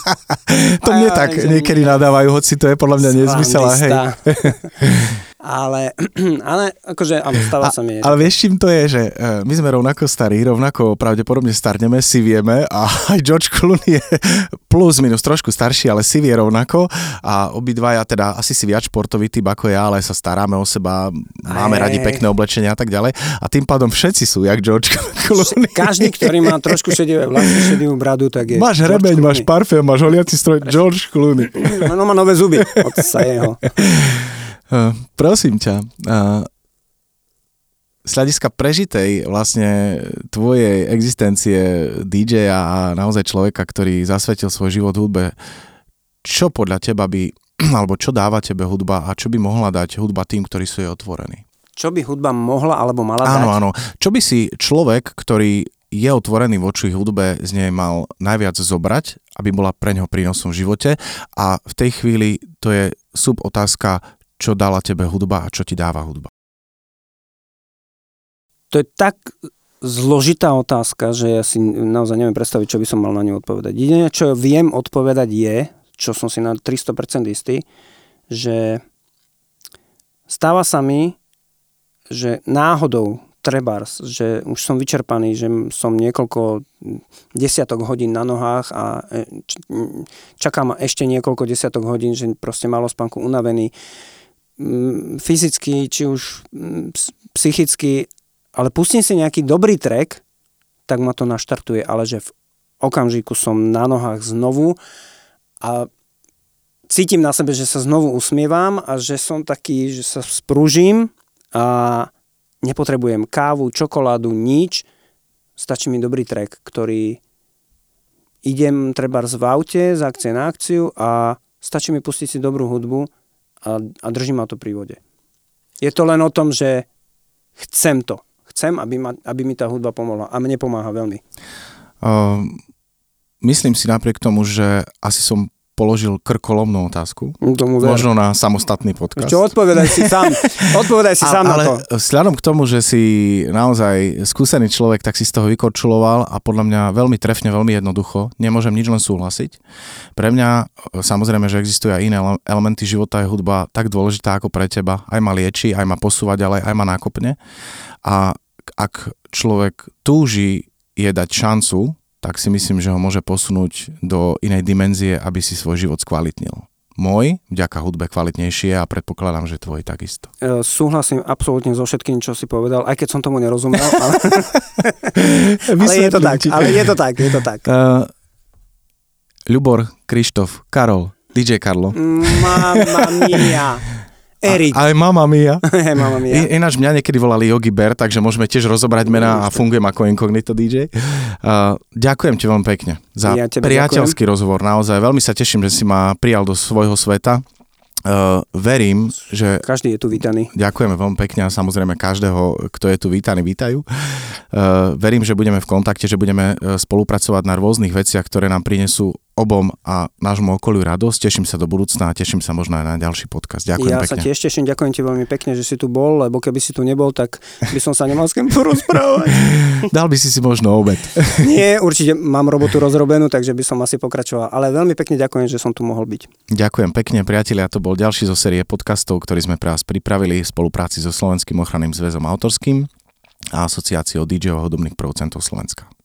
Speaker 1: to mne tak niekedy nadávajú, hoci to je podľa mňa nezmysel. Hej.
Speaker 2: ale, ale akože, áno, stáva sa mi.
Speaker 1: Ale vieš, čím to je, že e, my sme rovnako starí, rovnako pravdepodobne starneme, si vieme a aj George Clooney je plus minus trošku starší, ale si vie rovnako a obidvaja teda asi si viac športový typ ako ja, ale sa staráme o seba, máme aj, radi pekné oblečenia a tak ďalej a tým pádom všetci sú jak George Clooney.
Speaker 2: Každý, ktorý má trošku šedivé vlasy, šedivú bradu, tak je
Speaker 1: Máš hrebeň, máš parfém, máš holiaci stroj, George Clooney.
Speaker 2: No má nové zuby od sa jeho.
Speaker 1: Uh, prosím ťa, uh, z hľadiska prežitej vlastne tvojej existencie DJ a naozaj človeka, ktorý zasvetil svoj život hudbe, čo podľa teba by, alebo čo dáva tebe hudba a čo by mohla dať hudba tým, ktorí sú jej otvorení?
Speaker 2: Čo by hudba mohla alebo mala
Speaker 1: áno, dať? Áno, áno. Čo by si človek, ktorý je otvorený voči hudbe, z nej mal najviac zobrať, aby bola pre neho prínosom v živote a v tej chvíli to je sub otázka, čo dala tebe hudba a čo ti dáva hudba?
Speaker 2: To je tak zložitá otázka, že ja si naozaj neviem predstaviť, čo by som mal na ňu odpovedať. Jediné, čo viem odpovedať je, čo som si na 300% istý, že stáva sa mi, že náhodou trebárs, že už som vyčerpaný, že som niekoľko desiatok hodín na nohách a e, čakám ešte niekoľko desiatok hodín, že proste malo spánku unavený fyzicky, či už mm, psychicky, ale pustím si nejaký dobrý track, tak ma to naštartuje, ale že v okamžiku som na nohách znovu a cítim na sebe, že sa znovu usmievam a že som taký, že sa sprúžim a nepotrebujem kávu, čokoládu, nič. Stačí mi dobrý track, ktorý idem treba v aute z akcie na akciu a stačí mi pustiť si dobrú hudbu a, a drží ma to pri vode. Je to len o tom, že chcem to. Chcem, aby, ma, aby mi tá hudba pomohla. A mne pomáha veľmi. Uh,
Speaker 1: myslím si napriek tomu, že asi som položil krkolomnú otázku.
Speaker 2: Tomu
Speaker 1: ver. Možno na samostatný podcast.
Speaker 2: Čo, odpovedaj si sám. Odpovedaj si sám
Speaker 1: ale
Speaker 2: na to.
Speaker 1: Vzhľadom k tomu, že si naozaj skúsený človek, tak si z toho vykorčuloval a podľa mňa veľmi trefne, veľmi jednoducho. Nemôžem nič len súhlasiť. Pre mňa, samozrejme, že existujú aj iné elementy života, je hudba tak dôležitá ako pre teba. Aj ma lieči, aj ma posúva ďalej, aj ma nakopne. A ak človek túži je dať šancu tak si myslím, že ho môže posunúť do inej dimenzie, aby si svoj život skvalitnil. Môj, vďaka hudbe kvalitnejšie a predpokladám, že tvoj takisto.
Speaker 2: E, súhlasím absolútne so všetkým, čo si povedal, aj keď som tomu nerozumel, ale, ale je to tak, ale je to tak, je to tak. Uh,
Speaker 1: Ľubor, Krištof, Karol, DJ Karlo.
Speaker 2: Mamma mia. Erik.
Speaker 1: A, aj mama mia.
Speaker 2: mama mia.
Speaker 1: I, ináč mňa niekedy volali Yogi Bear, takže môžeme tiež rozobrať mená a fungujem ako inkognito DJ. Uh, ďakujem ti veľmi pekne za ja priateľský ďakujem. rozhovor. Naozaj veľmi sa teším, že si ma prijal do svojho sveta. Uh, verím, že...
Speaker 2: Každý je tu vítaný.
Speaker 1: Ďakujeme veľmi pekne a samozrejme každého, kto je tu vítaný, vítajú. Uh, verím, že budeme v kontakte, že budeme uh, spolupracovať na rôznych veciach, ktoré nám prinesú obom a nášmu okoliu radosť. Teším sa do budúcna a teším sa možno aj na ďalší podcast. Ďakujem
Speaker 2: ja
Speaker 1: pekne.
Speaker 2: sa tiež teším, ďakujem ti veľmi pekne, že si tu bol, lebo keby si tu nebol, tak by som sa nemal s kým porozprávať.
Speaker 1: Dal by si si možno obed.
Speaker 2: Nie, určite mám robotu rozrobenú, takže by som asi pokračoval. Ale veľmi pekne ďakujem, že som tu mohol byť.
Speaker 1: Ďakujem pekne, priatelia. To bol ďalší zo série podcastov, ktorý sme pre vás pripravili v spolupráci so Slovenským ochranným zväzom autorským a asociáciou DJ hudobných producentov Slovenska.